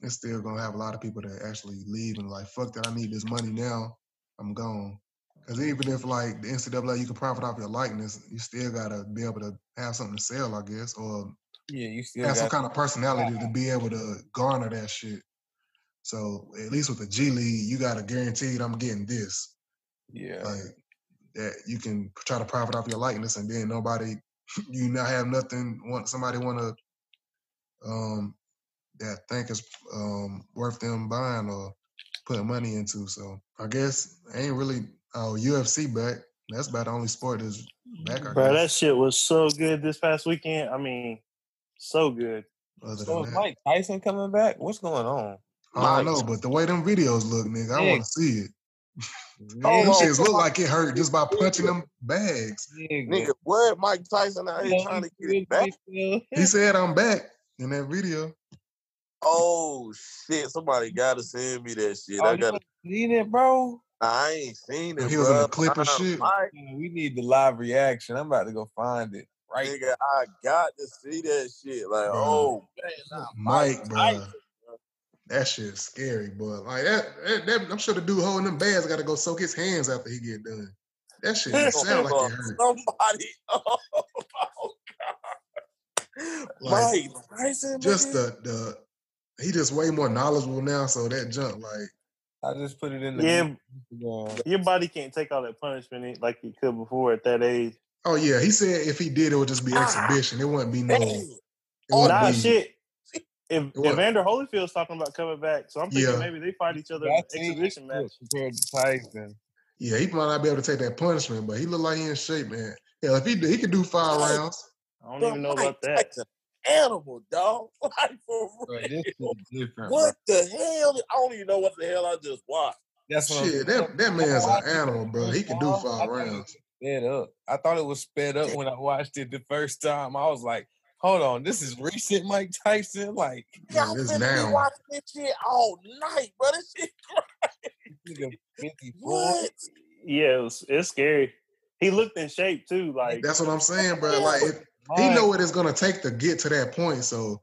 it's still gonna have a lot of people that actually leave and like, fuck that. I need this money now. I'm gone. Because even if like the NCAA, you can profit off your likeness, you still gotta be able to have something to sell, I guess, or yeah, you still have some kind of personality to be able to garner that shit. So at least with the G League, you got to guaranteed I'm getting this. yeah. Like that you can try to profit off your likeness, and then nobody, you not have nothing. Want somebody want to, um, that I think is um worth them buying or putting money into. So I guess ain't really oh UFC back. That's about the only sport that's back. I Bro, that shit was so good this past weekend. I mean, so good. Other So is that, Mike Tyson coming back? What's going on? I don't know, but the way them videos look, nigga, I Yeah. want to see it. Hold Them shits look like it hurt just by punching them bags. Nigga, what? Mike Tyson out here trying to get it back? He said, "I'm back" in that video. Oh shit! Somebody gotta send me that shit. Oh, I got. to ain't seen it, bro? I ain't seen it, He was in bro. the clip and Uh, shit. Mike, Yeah, we need the live reaction. I'm about to go find it right nigga, I got to see that shit. Like, Bruh. oh man, Mike, bro, Tyson, bro. that shit's scary, boy. Like that, that, that- I'm sure the dude holding them bags got to go soak his hands after he get done. That shit don't sound like it hurt. Somebody. Oh, God. Like, Mike Tyson, Just nigga? the the he just way more knowledgeable now. So that jump, like, I just put it in the Yeah, Instagram. your body can't take all that punishment like it could before at that age. oh yeah, he said if he did, it would just be ah. exhibition. It wouldn't be no. Oh Damn. wouldn't Nah, be, shit. If What? Evander Holyfield's talking about coming back, so I'm thinking Yeah. maybe they fight each other in an That's it. exhibition match. compared to Tyson. Yeah, he might not be able to take that punishment, but he look like he in shape, man. Yeah, if he he could do five rounds. I don't even know about that. Tyson, animal, dog. Like for Bro, real. this is. What Bro. the hell? I don't even know what the hell I just watched. That's what Shit, that that man's an animal, bro. He can do five rounds. was Sped up. I thought it was sped up when I watched it the first time. I was like, hold on, this is recent Mike Tyson. Like, Yeah, Y'all this finna now. watching this shit all night, bro. This shit nigga 54. what? Yeah, it was, it's scary. He looked in shape too. Like That's what I'm saying, bro. Like if, he Mind- know what it's gonna take to get to that point. So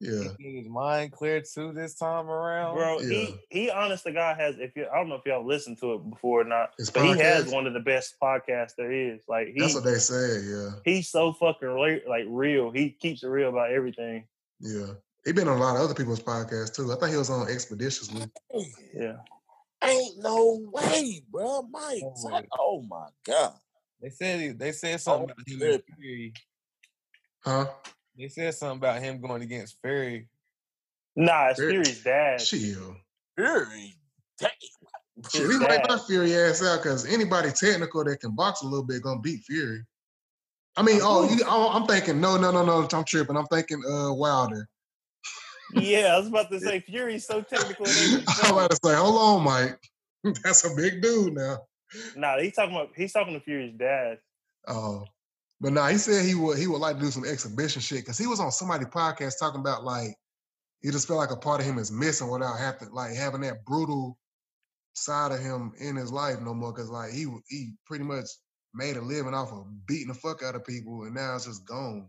yeah, get his mind clear too this time around. bro, Yeah. he he honest to God has if you I don't know if y'all listened to it before or not, His but he has one of the best podcasts there is. Like he that's what they say. Yeah, he's so fucking re- like real. He keeps it real about everything. yeah. He been on a lot of other people's podcasts too. I think he was on Expeditiously. Yeah. Ain't no way, bro. Mike, No Ty- way. oh my god. They said he, they said oh, something about him and shit. Fury. Huh? They said something about him going against Fury. Nah, it's Fury- Fury's dad. Chill. Fury. Damn. Shit, His we wait my dad. Fury ass out because anybody technical that can box a little bit gonna beat Fury. I mean, oh, you, oh, I'm thinking no, no, no, no. I'm tripping. I'm thinking uh Wilder. Yeah, I was about to say Fury's so technical. it ain't even I'm funny. about to say, hold on, Mike. That's a big dude now. Nah, he's talking about he's talking to Fury's dad. Oh, but nah, he said he would he would like to do some exhibition shit because he was on somebody's podcast talking about like he just felt like a part of him is missing without having like having that brutal side of him in his life no more. Because like he he pretty much made a living off of beating the fuck out of people, and now it's just gone.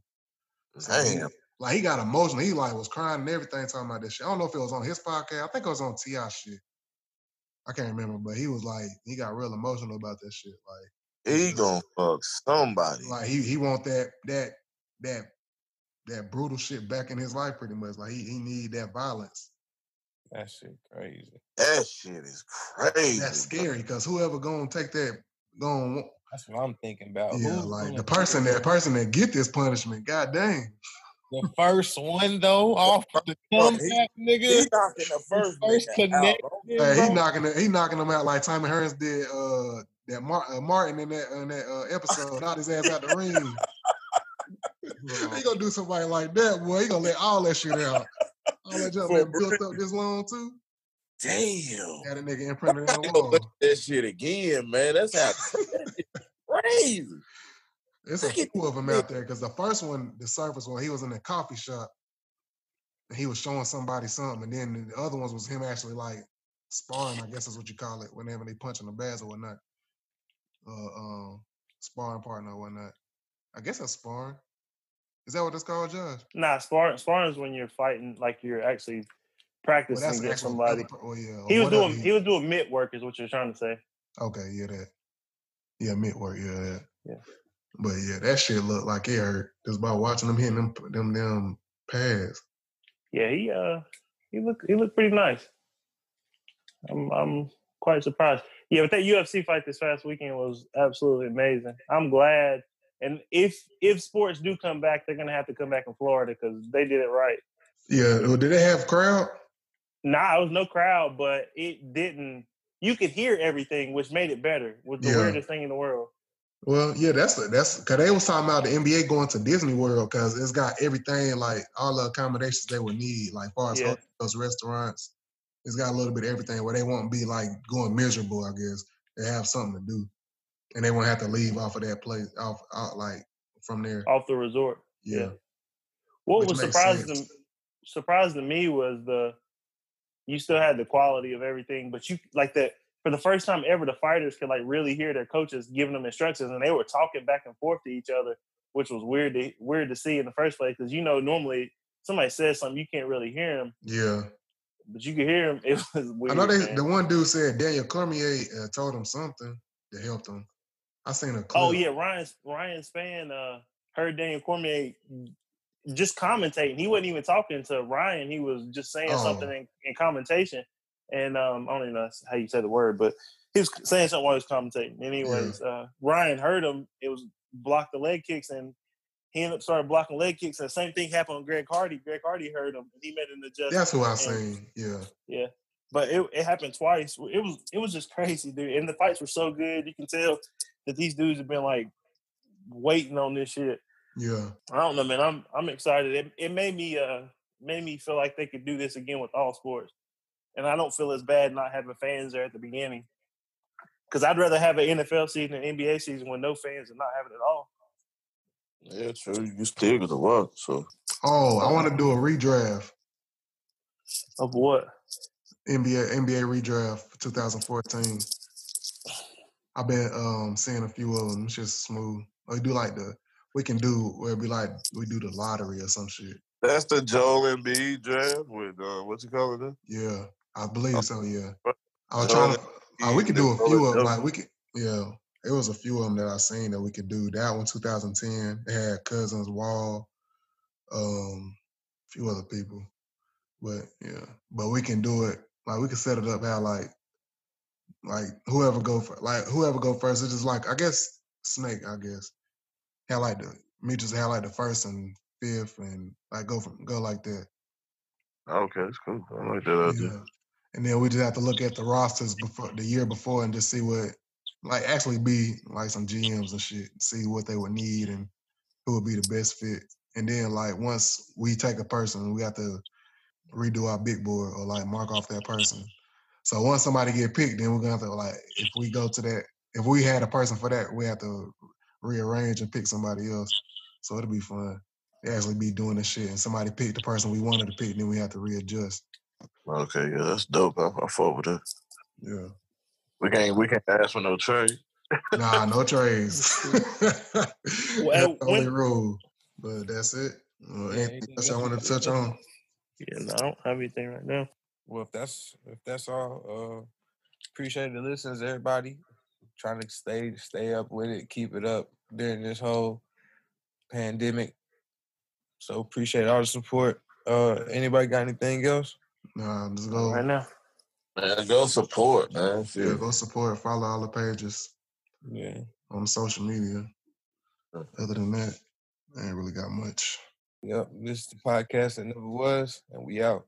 So he- Damn. like he got emotional. He like was crying and everything talking about this shit. I don't know if it was on his podcast. I think it was on T.I. shit. I can't remember, but he was like he got real emotional about that shit. Like He gonna fuck somebody. like he he want that that that that brutal shit back in his life pretty much. Like he he need that violence. That shit crazy. That shit is crazy. That's scary because whoever gonna take that gonna That's what I'm thinking about. yeah Who's like the person that person that get this punishment. God dang. the first one though off the Bro, he- comeback, He knocking the first, first nigga out. connect- bro. Hey, he knocking it, he knocking them out like Tommy Hearns did uh that Mar- uh, Martin in that in that uh, episode. Knocked his ass out the ring. he gonna do somebody like that, boy. He gonna let all that shit out. All that junk For been built up this long too. Damn. Had a nigga imprinted on He the gonna wall. look at that shit again, man. That's how crazy. There's a few of them out there because the first one, the surface one, he was in a coffee shop and he was showing somebody something, and then the other ones was him actually like sparring. I guess is what you call it whenever they punching the bags or whatnot. Uh, um, sparring partner or whatnot. I guess that's sparring. Is that what it's called, Judge? Nah, sparring sparring is when you're fighting like you're actually practicing against actual somebody. other oh, yeah, He was doing he was doing mitt work is what you're trying to say. Okay, yeah, that. Yeah, mitt work, yeah, that. Yeah. But yeah, that shit looked like it hurt just by watching them hitting them them them pads. Yeah, he uh he looked he looked pretty nice. I'm I'm quite surprised. Yeah, but that UFC fight this past weekend was absolutely amazing. I'm glad. And if if sports do come back, they're gonna have to come back in Florida because they did it right. Yeah, well, did they have crowd? Nah, it was no crowd, but it didn't. You could hear everything, which made it better. Was the Yeah. weirdest thing in the world. Well, yeah, that's that's because they was talking about the NBA going to Disney World because it's got everything like all the accommodations they would need, like far as Yeah. hotels, restaurants. It's got a little bit of everything where they won't be like going miserable. I guess they have something to do, and they won't have to leave off of that place off out like from there. Off the resort. Yeah, yeah. What Which was surprising surprised to me was the you still had the quality of everything, but you like that for the first time ever, the fighters could like really hear their coaches giving them instructions, and they were talking back and forth to each other, which was weird to weird to see in the first place because you know normally somebody says something you can't really hear them, yeah. But you could hear them. It was weird. I know they. man. The one dude said Daniel Cormier uh, told him something that helped him. I seen a clip. Oh yeah, Ryan Ryan Spann uh, heard Daniel Cormier just commentating. He wasn't even talking to Ryan. He was just saying something Oh. in, in commentation. And um, I don't even know how you say the word, but he was saying something while he was commentating. Anyways, uh, Ryan heard him. It was block the leg kicks, and he ended up started blocking leg kicks. And the same thing happened on Greg Hardy. Greg Hardy heard him, and he made an adjustment. That's who I seen. Yeah. yeah. But it, it happened twice. It was it was just crazy, dude. And the fights were so good. You can tell that these dudes have been like waiting on this shit. Yeah. I don't know, man. I'm I'm excited. It, it made me uh made me feel like they could do this again with all sports, and I don't feel as bad not having fans there at the beginning. Because I'd rather have an NFL season and NBA season with no fans and not have it at all. Yeah, true. You still get to work, so Oh, I want to do a redraft. Of what? NBA NBA redraft 2014. I've been um seeing a few of them. It's just smooth. We do like the we can do where we like we do the lottery or some shit. that's the Joel Embiid draft with uh, what you call it? Then? Yeah, I believe so. Yeah, I was Joel trying to. Uh, we could do a few of them. Like we could. Yeah, it was a few of them that I seen that we could do. That one 2010. They had Cousins, Wall, um, a few other people. But yeah, but we can do it. Like we can set it up how like like whoever go for like whoever go first. It's just like I guess snake, I guess. Had like the me just had like the first and fifth, and like go from go like that. Okay, it's cool. I like that idea. Yeah. And then we just have to look at the rosters before the year before and just see what like actually be like some GMs and shit, see what they would need and who would be the best fit. And then like once we take a person, we have to redo our big board or like mark off that person. So once somebody get picked, then we're gonna have to like if we go to that, if we had a person for that, we have to rearrange and pick somebody else. So it'll be fun. They actually be doing this shit, and somebody picked the person we wanted to pick, then we have to readjust. Okay, yeah, that's dope. I, I fuck with that. Yeah. We can't we can't ask for no trade. Nah, no trades. that's Well, the only when- rule. But that's it. Uh, Yeah, anything anything else I else wanted to touch on? Yeah, no, I don't have anything right now. Well, if that's if that's all, uh appreciate the listens, everybody. Trying to stay stay up with it, keep it up during this whole pandemic. So appreciate all the support. Uh anybody got anything else? Nah, just Not go. Right now. Man, go support, man. Yeah, go support. Follow all the pages Yeah. on social media. Other than that, I ain't really got much. Yep. This is the podcast that never was, and we out.